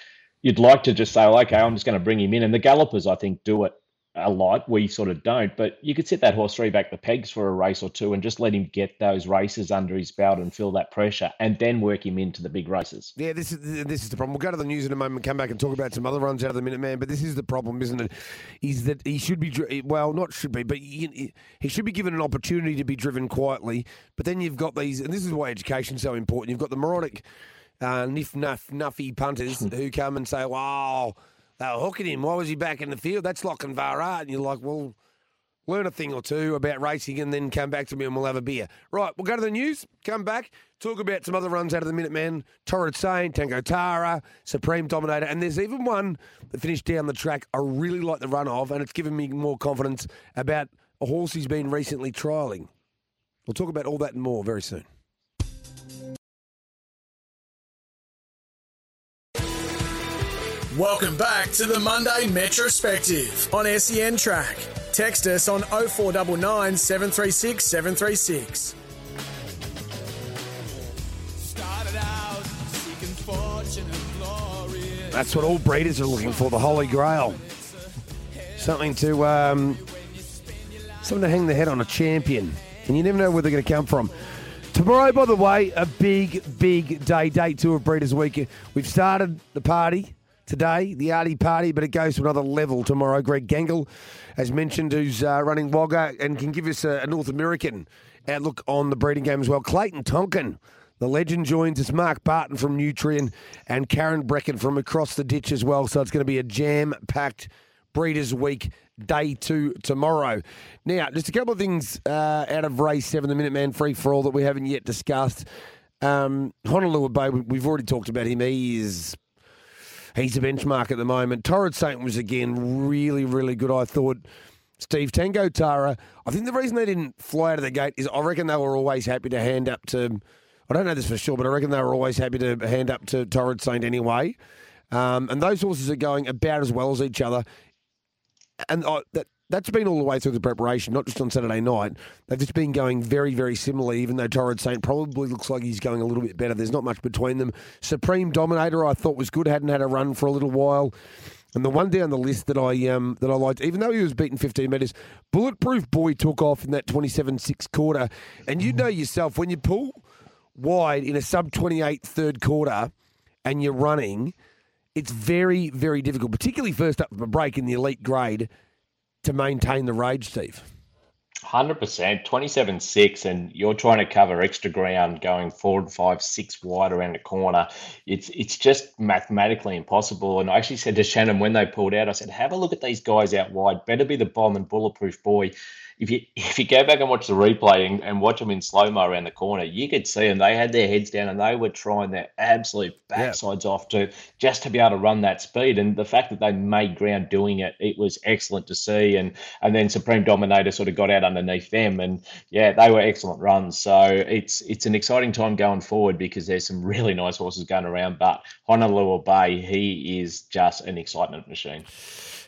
you'd like to just say, okay, I'm just going to bring him in. And the gallopers, I think, do it a lot. We sort of don't. But you could sit that horse three back the pegs for a race or two and just let him get those races under his belt and feel that pressure and then work him into the big races. Yeah, this is this is the problem. We'll go to the news in a moment, come back and talk about some other runs out of the minute man. But this is the problem, isn't it? Is that he should be well, not should be, but he, he should be given an opportunity to be driven quietly. But then you've got these, and this is why education's so important. You've got the moronic, uh, niff nuff nuffy punters who come and say, "Wow, they were hooking him. Why was he back in the field? That's Lochinvar Art." And you're like, "Well." learn a thing or two about racing and then come back to me and we'll have a beer. Right, we'll go to the news, come back, talk about some other runs out of the Minute Man, Torrid Saint, Tango Tara, Supreme Dominator, and there's even one that finished down the track I really like the run of, and it's given me more confidence about a horse he's been recently trialling. We'll talk about all that and more very soon. Welcome back to the Monday Metrospective on SEN Track. Text us on 0499 736 736. That's what all breeders are looking for, the Holy Grail. Something to um, something to hang their head on, a champion. And you never know where they're going to come from. Tomorrow, by the way, a big, big day, day two of Breeders' Week. We've started the party today, the Artie party, but it goes to another level tomorrow. Greg Gangle, as mentioned, who's uh, running Wagga and can give us a, a North American outlook on the breeding game as well. Clayton Tonkin, the legend, joins us. Mark Barton from Nutrien and Karen Brecken from across the ditch as well. So it's going to be a jam packed Breeders' Week day two tomorrow. Now, just a couple of things uh, out of race seven, the Minuteman free for all that we haven't yet discussed. Um, Honolulu Bay, we- we've already talked about him. He is. He's a benchmark at the moment. Torrid Saint was again really, really good. I thought Steve Tango Tara. I think the reason they didn't fly out of the gate is I reckon they were always happy to hand up to. I don't know this for sure, but I reckon they were always happy to hand up to Torrid Saint anyway. Um, and those horses are going about as well as each other. And I, that that's been all the way through the preparation, not just on Saturday night. They've just been going very, very similarly, even though Torrid Saint probably looks like he's going a little bit better. There's not much between them. Supreme Dominator, I thought was good, hadn't had a run for a little while. And the one down the list that I um, that I liked, even though he was beaten 15 metres, Bulletproof Boy took off in that 27-6 quarter. And you know yourself, when you pull wide in a sub-28 third quarter and you're running, it's very, very difficult, particularly first up from a break in the elite grade, to maintain the rage, Steve. Hundred percent, twenty-seven six, and you're trying to cover extra ground going four, forward five six wide around the corner. It's it's just mathematically impossible. And I actually said to Shannon when they pulled out, I said, "Have a look at these guys out wide. Better be the bomb and bulletproof boy." If you if you go back and watch the replay and, and watch them in slow mo around the corner, you could see them. They had their heads down and they were trying their absolute backsides off to just to be able to run that speed. And the fact that they made ground doing it, it was excellent to see. And and then Supreme Dominator sort of got out underneath them, and yeah, they were excellent runs. So it's it's an exciting time going forward because there's some really nice horses going around. But Honolulu Bay, he is just an excitement machine.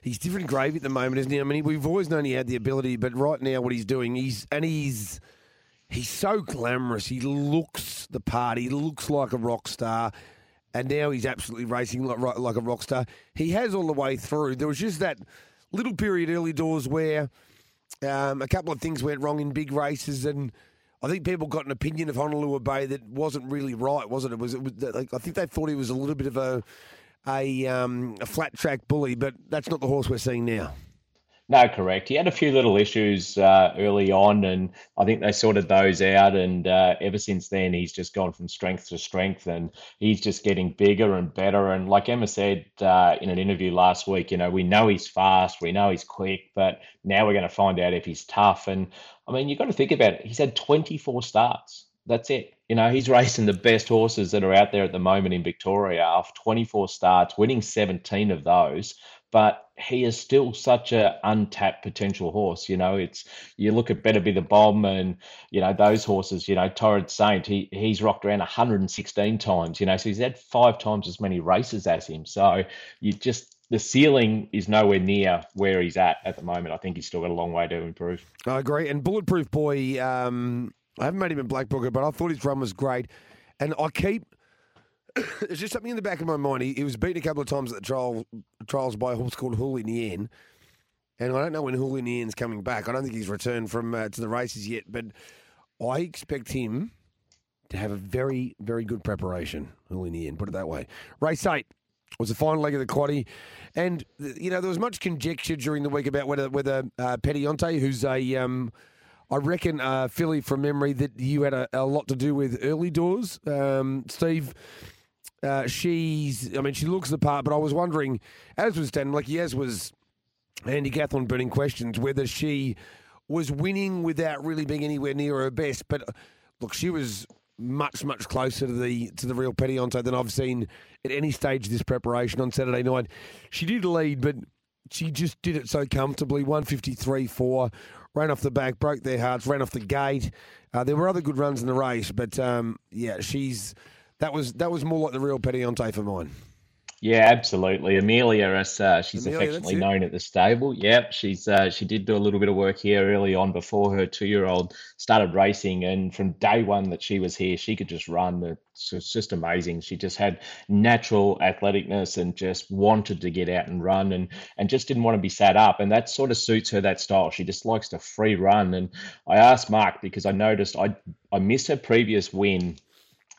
He's different gravy at the moment, isn't he? I mean, we've always known he had the ability, but right now, what he's doing, he's and he's he's so glamorous. He looks the part. He looks like a rock star, and now he's absolutely racing like like a rock star. He has all the way through. There was just that little period early doors where um, a couple of things went wrong in big races, and I think people got an opinion of Honolulu Bay that wasn't really right, wasn't It was. It was like, I think they thought he was a little bit of a a, um, a flat track bully, but that's not the horse we're seeing now. No, correct. He had a few little issues uh, early on, and I think they sorted those out. And uh, ever since then, he's just gone from strength to strength, and he's just getting bigger and better. And like Emma said uh, in an interview last week, you know, we know he's fast, we know he's quick, but now we're going to find out if he's tough. And I mean, you've got to think about it. He's had 24 starts. That's it. You know, he's racing the best horses that are out there at the moment in Victoria off 24 starts, winning 17 of those but he is still such a untapped potential horse. You know, it's you look at Better Be the Bomb and you know those horses. You know, Torrid Saint. He he's rocked around 116 times. You know, so he's had five times as many races as him. So you just the ceiling is nowhere near where he's at at the moment. I think he's still got a long way to improve. I agree. And Bulletproof Boy, um, I haven't made him in Black Booker, but I thought his run was great. And I keep there's just something in the back of my mind. He, he was beaten a couple of times at the trial, trials by a horse called Houlinian. And I don't know when Houlinian's coming back. I don't think he's returned from uh, to the races yet, but I expect him to have a very, very good preparation, Houlinian, put it that way. Race 8 was the final leg of the quaddy. And, you know, there was much conjecture during the week about whether, whether uh, who's a... Um, I reckon, uh, Philly, from memory, that you had a, a lot to do with early doors. Um, Steve, uh, she's, I mean, she looks the part, but I was wondering, as was Dan, like as was Andy Gathorn burning questions, whether she was winning without really being anywhere near her best. But uh, look, she was much, much closer to the to the real Petillante than I've seen at any stage of this preparation on Saturday night. She did lead, but she just did it so comfortably. 153 4, ran off the back, broke their hearts, ran off the gate. Uh, there were other good runs in the race, but um, yeah, she's that was that was more like the real Petillante for mine. Yeah, absolutely. Amelia, as uh, she's Amelia, affectionately known at the stable. Yep, she's uh, she did do a little bit of work here early on before her two-year-old started racing, and from day one that she was here, she could just run. It's it's just amazing. She just had natural athleticness and just wanted to get out and run, and and just didn't want to be sat up, and that sort of suits her that style. She just likes to free run. And I asked Mark because I noticed I I missed her previous win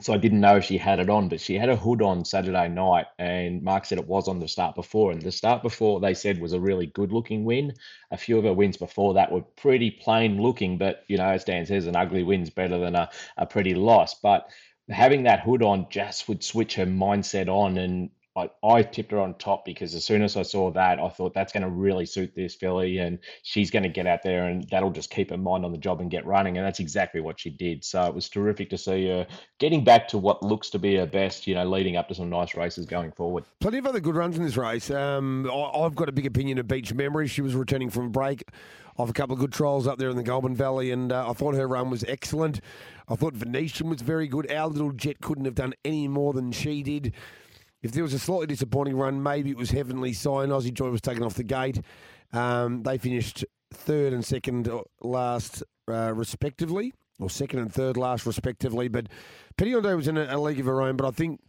so I didn't know if she had it on, but she had a hood on Saturday night, and Mark said it was on the start before. And the start before they said was a really good looking win. A few of her wins before that were pretty plain looking, but you know, as Dan says, an ugly win's better than a, a pretty loss. But having that hood on just would switch her mindset on and I, I tipped her on top because as soon as I saw that, I thought that's going to really suit this filly, and she's going to get out there, and that'll just keep her mind on the job and get running, and that's exactly what she did. So it was terrific to see her getting back to what looks to be her best, you know, leading up to some nice races going forward. Plenty of other good runs in this race. Um, I, I've got a big opinion of Beach Memory. She was returning from a break of a couple of good trials up there in the Goulburn Valley, and uh, I thought her run was excellent. I thought Venetian was very good. Our little jet couldn't have done any more than she did. If there was a slightly disappointing run, maybe it was Heavenly Sign. Aussie Joy was taken off the gate. Um, they finished third and second last, uh, respectively, or second and third last, respectively. But Petillante was in a, a league of her own, but I think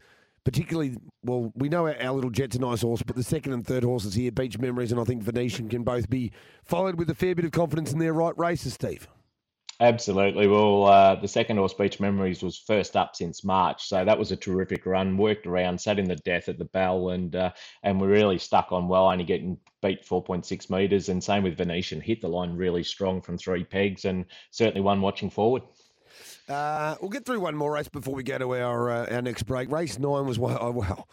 particularly, well, we know our, our, little Jet's a nice horse, but the second and third horses here, Beach Memories and I think Venetian, can both be followed with a fair bit of confidence in their right races, Steve. Absolutely. Well, uh, the second horse, Beach Memories, was first up since March, so that was a terrific run. Worked around, sat in the death at the bell, and uh, and we really stuck on well, only getting beat 4.6 metres. And same with Venetian, hit the line really strong from three pegs, and certainly one watching forward. Uh, we'll get through one more race before we go to our uh, our next break. Race nine was well. Oh, well.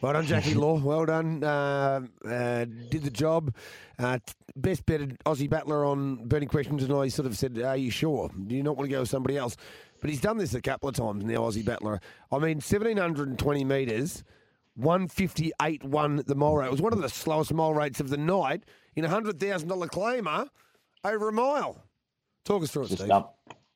Well done, Jackie Law. Well done. Uh, uh, did the job. Uh, best betted Aussie battler on burning questions, and I sort of said, "Are you sure? Do you not want to go with somebody else?" But he's done this a couple of times now, Aussie battler. I mean, seventeen hundred and twenty metres, one fifty eight won the mile rate. It was one of the slowest mile rates of the night in a hundred thousand dollar claimer over a mile. Talk us through it, Steve. up.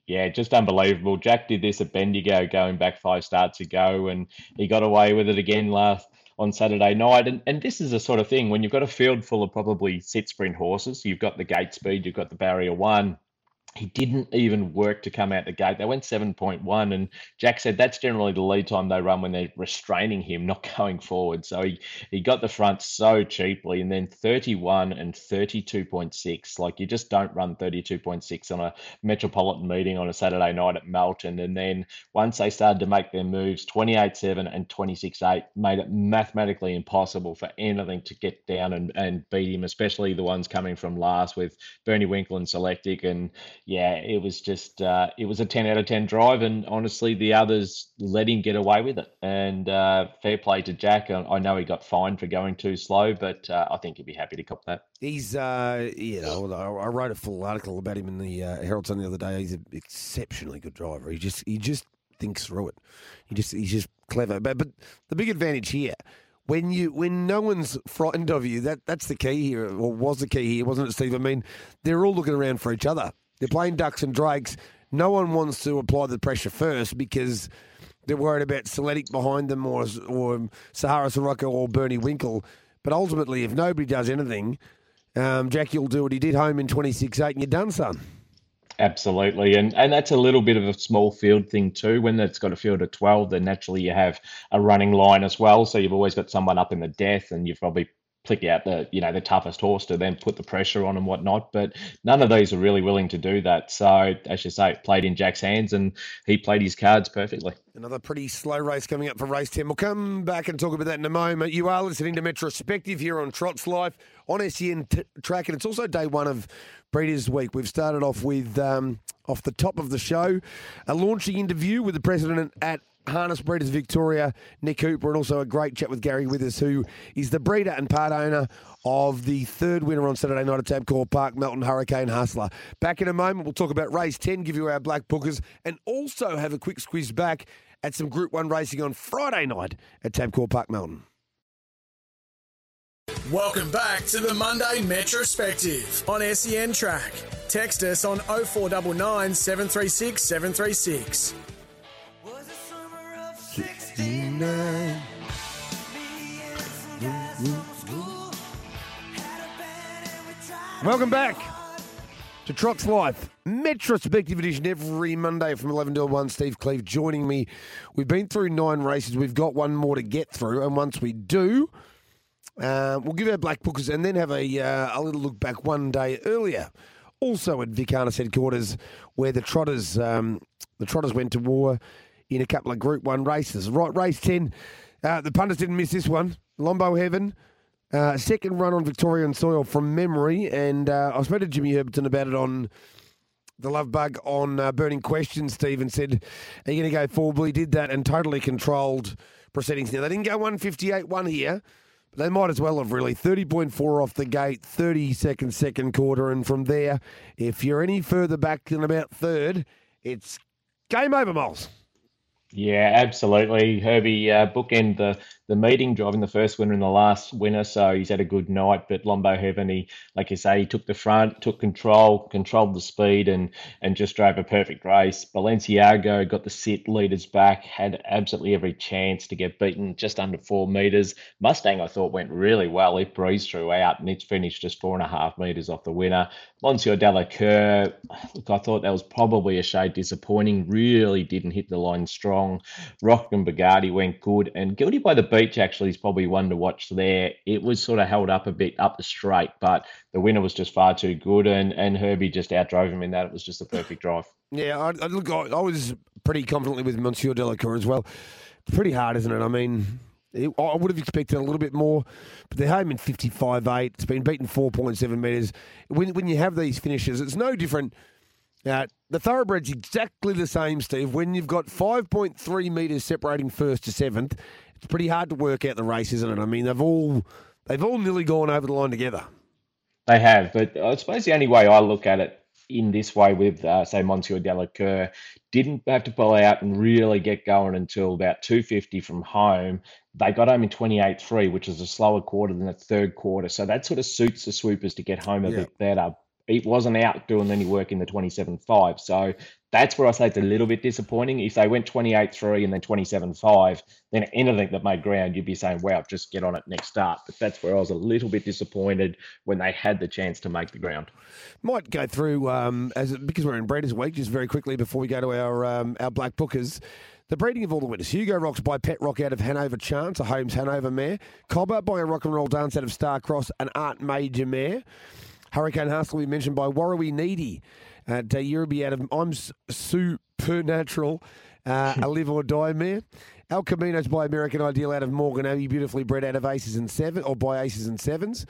Yeah, just unbelievable. Jack did this at Bendigo going back five starts ago, and he got away with it again last on Saturday night. And and this is the sort of thing when you've got a field full of probably sit sprint horses, you've got the gate speed, you've got the barrier one. He didn't even work to come out the gate. They went 7.1, and Jack said that's generally the lead time they run when they're restraining him, not going forward. So he, he got the front so cheaply, and then 31 and 32.6. Like you just don't run 32.6 on a metropolitan meeting on a Saturday night at Melton. And then once they started to make their moves, 28.7 and 26.8 made it mathematically impossible for anything to get down and, and beat him, especially the ones coming from last with Bernie Winkle and Selectic. And yeah, it was just uh, it was a 10 out of 10 drive. And honestly, the others let him get away with it. And uh, fair play to Jack. I, know he got fined for going too slow, but uh, I think he'd be happy to cop that. He's, uh, you know, I I wrote a full article about him in the uh, Herald Sun the other day. He's an exceptionally good driver. He just, he just thinks through it. He just, he's just clever. But, but the big advantage here, when you, when no one's frightened of you, that that's the key here, or was the key here, wasn't it, Steve? I mean, they're all looking around for each other. They're playing ducks and drakes. No one wants to apply the pressure first because they're worried about Seletic behind them or or Sahara Sirocco or Bernie Winkle. But ultimately, if nobody does anything, um, Jackie will do what he did home in 26 8 and you're done, son. Absolutely, and and that's a little bit of a small field thing too. When it's got a field of twelve, then naturally you have a running line as well. So you've always got someone up in the death, and you've probably pick out the you know the toughest horse to then put the pressure on and whatnot. But none of these are really willing to do that. So as you say, it played in Jack's hands, and he played his cards perfectly. Another pretty slow race coming up for race 10. We'll come back and talk about that in a moment. You are listening to Metrospective here on Trots Life on SEN t- track, and it's also day one of Breeders' Week. We've started off with, um, off the top of the show, a launching interview with the president at Harness Breeders Victoria, Nick Hooper, and also a great chat with Gary Withers, who is the breeder and part owner of the third winner on Saturday night at Tabcorp Park, Melton Hurricane Hustler. Back in a moment, we'll talk about race 10, give you our black bookers, and also have a quick squeeze back at some Group 1 racing on Friday night at Tabcorp Park, Melton. Welcome back to the Monday Metrospective on SEN Track. Text us on 0499 736 736. Welcome back to Trots Life, Metrospective Edition every Monday from 11 to 1. Steve Cleve joining me. We've been through nine races. We've got one more to get through. And once we do, uh, we'll give our black bookers and then have a, uh, a little look back one day earlier. Also at Vic Harness headquarters, where the Trotters um, the Trotters went to war in a couple of Group One races. Right, race ten. Uh, the punters didn't miss this one. Lombo Heaven, uh, second run on Victorian soil from memory, and uh, I spoke to Jimmy Herbertson about it on the Love Bug on uh, Burning Questions. Steve and said, "Are you going to go forward?" He did that and totally controlled proceedings now. They didn't go 158 1 here, but they might as well have really. 30.4 off the gate, 30 seconds, second quarter. And from there, if you're any further back than about third, it's game over, Moles. Yeah, absolutely. Herbie uh, bookend the the meeting, driving the first winner and the last winner. So he's had a good night. But Lombo Heaven, he, like you say, he took the front, took control, controlled the speed, and and just drove a perfect race. Balenciago got the sit leaders back, had absolutely every chance to get beaten just under four meters. Mustang, I thought, went really well. It breezed throughout, and it's finished just four and a half meters off the winner. Monsieur Delacour, look, I thought that was probably a shade disappointing. Really didn't hit the line strong. Rock and Bugatti went good, and guilty by the beach actually is probably one to watch there. It was sort of held up a bit up the straight, but the winner was just far too good, and and Herbie just outdrove him in that. It was just a perfect drive. Yeah, I, I look, I, I was pretty confidently with Monsieur Delacour as well. Pretty hard, isn't it? I mean, it, I would have expected a little bit more, but they're home in 55 8. It's been beaten 4.7 metres. When, when you have these finishes, it's no different. Uh, the thoroughbred's exactly the same, Steve. When you've got 5.3 metres separating first to seventh, it's pretty hard to work out the race, isn't it? I mean, they've all they've all nearly gone over the line together. They have, but I suppose the only way I look at it in this way with, uh, say, Monsieur Delacour, didn't have to pull out and really get going until about 250 from home. They got home in 28.3, which is a slower quarter than the third quarter. So that sort of suits the swoopers to get home a Yeah. bit better. It wasn't out doing any work in the 27.5. So that's where I say it's a little bit disappointing. If they went 28 3 and then 27 5, then anything that made ground, you'd be saying, wow, just get on it next start. But that's where I was a little bit disappointed when they had the chance to make the ground. Might go through um, as because we're in Breeders' Week just very quickly before we go to our um, our black bookers. The breeding of all the winners. Hugo Rocks by Pet Rock out of Hanover Chance, a Holmes Hanover mare. Cobber by a Rock and Roll Dance out of Star Cross, an Art Major mare. Hurricane Hustle, we mentioned by Warrawee Needy at uh, of I'm Supernatural, uh, a Live or Die mare. El Camino's by American Ideal out of Morgan Abbey, beautifully bred out of Aces and Seven, or by Aces and Sevens.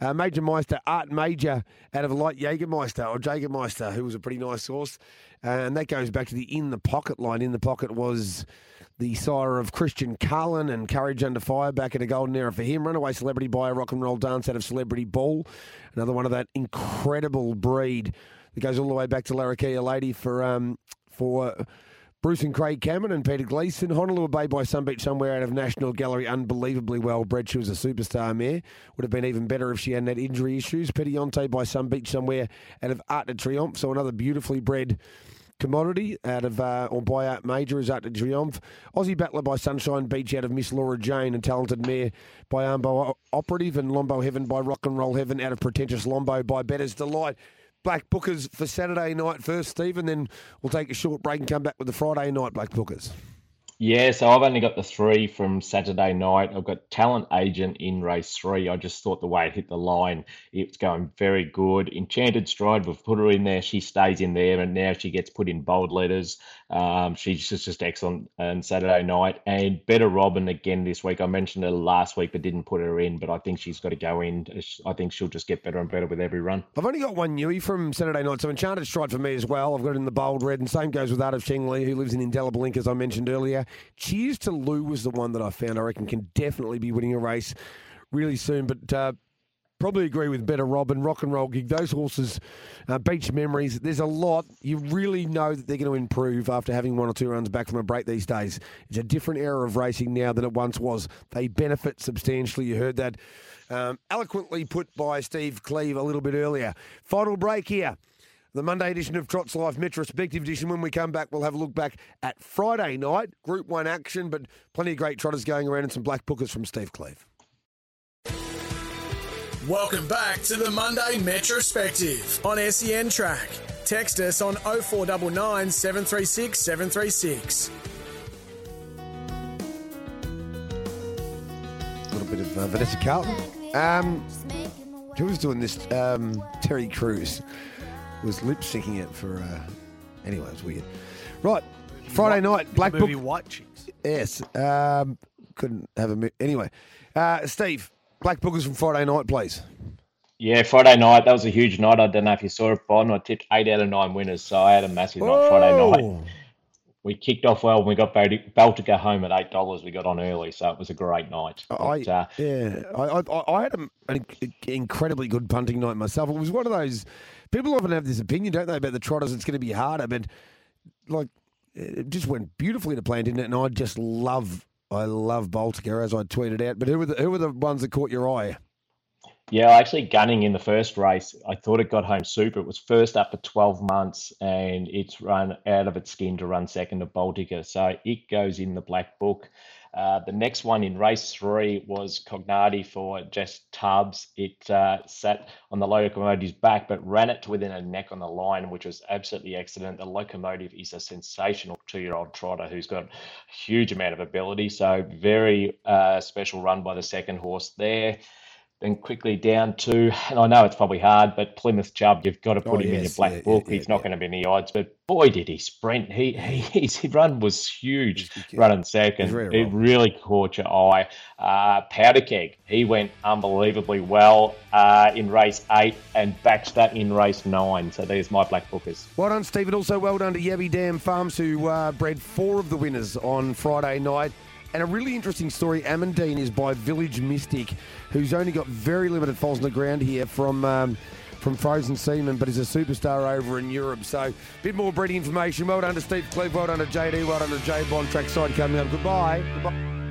Uh, Major Meister, Art Major out of a Light Jägermeister, or Jägermeister, who was a pretty nice horse. Uh, and that goes back to the In the Pocket line. In the Pocket was the sire of Christian Cullen and Courage Under Fire back in a golden era for him. Runaway Celebrity by a Rock and Roll Dance out of Celebrity Ball. Another one of that incredible breed that goes all the way back to Larrakia Lady for um, for Bruce and Craig Cameron and Peter Gleason. Honolulu Bay by Somebeachsomewhere out of National Gallery. Unbelievably well bred. She was a superstar mare. Would have been even better if she hadn't had injury issues. Petillante by Somebeachsomewhere out of Art de Triomphe. So another beautifully bred commodity out of uh, or by Art Major is Art de Triomphe. Aussie Battler by Sunshine Beach out of Miss Laura Jane and Talented Mare by Armbro Operative and Lombo Heaven by Rock and Roll Heaven out of Pretentious Lombo by Bettor's Delight. Black Bookers for Saturday night first, Steve, and then we'll take a short break and come back with the Friday night Black Bookers. Yeah, so I've only got the three from Saturday night. I've got Talent Agent in race three. I just thought the way it hit the line, it's going very good. Enchanted Stride, we've put her in there. She stays in there, and now she gets put in bold letters. Um, she's just, just excellent on Saturday night. And Better Robin again this week. I mentioned her last week, but didn't put her in. But I think she's got to go in. I think she'll just get better and better with every run. I've only got one newie from Saturday night, so Enchanted Stride for me as well. I've got it in the bold red, and same goes with Art of Sheng Li, who lives in Indelible Ink, as I mentioned earlier. Cheers to Lou was the one that I found I reckon can definitely be winning a race really soon, but uh, probably agree with Better Robin, Rock and Roll Gig. Those horses, uh, Beach Memories, there's a lot. You really know that they're going to improve after having one or two runs back from a break these days. It's a different era of racing now than it once was. They benefit substantially. You heard that um, eloquently put by Steve Cleve a little bit earlier. Final break here. The Monday edition of Trots Life Metrospective edition. When we come back, we'll have a look back at Friday night, Group 1 action, but plenty of great trotters going around and some black bookers from Steve Cleve. Welcome back to the Monday Metrospective on SEN Track. Text us on 0499 736 736. A little bit of uh, Vanessa Carlton. Um, who was doing this? Um, Terry Crews was lip syncing it for. Uh, anyway, it was weird. Right, Friday night, Black Book. White Chicks. Yes. Um, couldn't have a. mi- Anyway, uh, Steve, Black Bookers from Friday night, please. Yeah, Friday night. That was a huge night. I don't know if you saw it, Bon. I tipped eight out of nine winners, so I had a massive night Friday night. we kicked off well and we got Baltic- Baltica home at eight dollars. We got on early, so it was a great night. I, But, uh, yeah, I, I, I had a, an incredibly good punting night myself. It was one of those people often have this opinion, don't they, about the trotters? It's going to be harder, but like it just went beautifully to plan, didn't it? And I just love, I love Baltica as I tweeted out. But who were the who were the ones that caught your eye? Yeah, actually, gunning in the first race, I thought it got home super. It was first up for 12 months and it's run out of its skin to run second to Baltica. So it goes in the black book. Uh, the next one in race three was Cognati for Jess Tubbs. It uh, sat on the locomotive's back, but ran it to within a neck on the line, which was absolutely excellent. The locomotive is a sensational two year old trotter who's got a huge amount of ability. So, very uh, special run by the second horse there. Then quickly down to, and I know it's probably hard, but Plymouth Chubb, you've got to put Oh, him in your black yeah, yeah, book. yeah, He's not going to be any odds, but boy, did he sprint. He, he His run was huge running second. very It really caught your eye. Uh, Powder Keg, he went unbelievably well uh, in race eight and backed that in race nine. So there's my black bookers. Well done, Stephen. Also, well done to Yabby Dam Farms, who uh, bred four of the winners on Friday night. And a really interesting story, Amandine, is by Village Mystic, who's only got very limited falls on the ground here from um, from Frozen Semen, but is a superstar over in Europe. So, a bit more breeding information. Well done to Steve Cleve, well done to JD, well done to J Bond. Trackside coming up. Goodbye. Goodbye.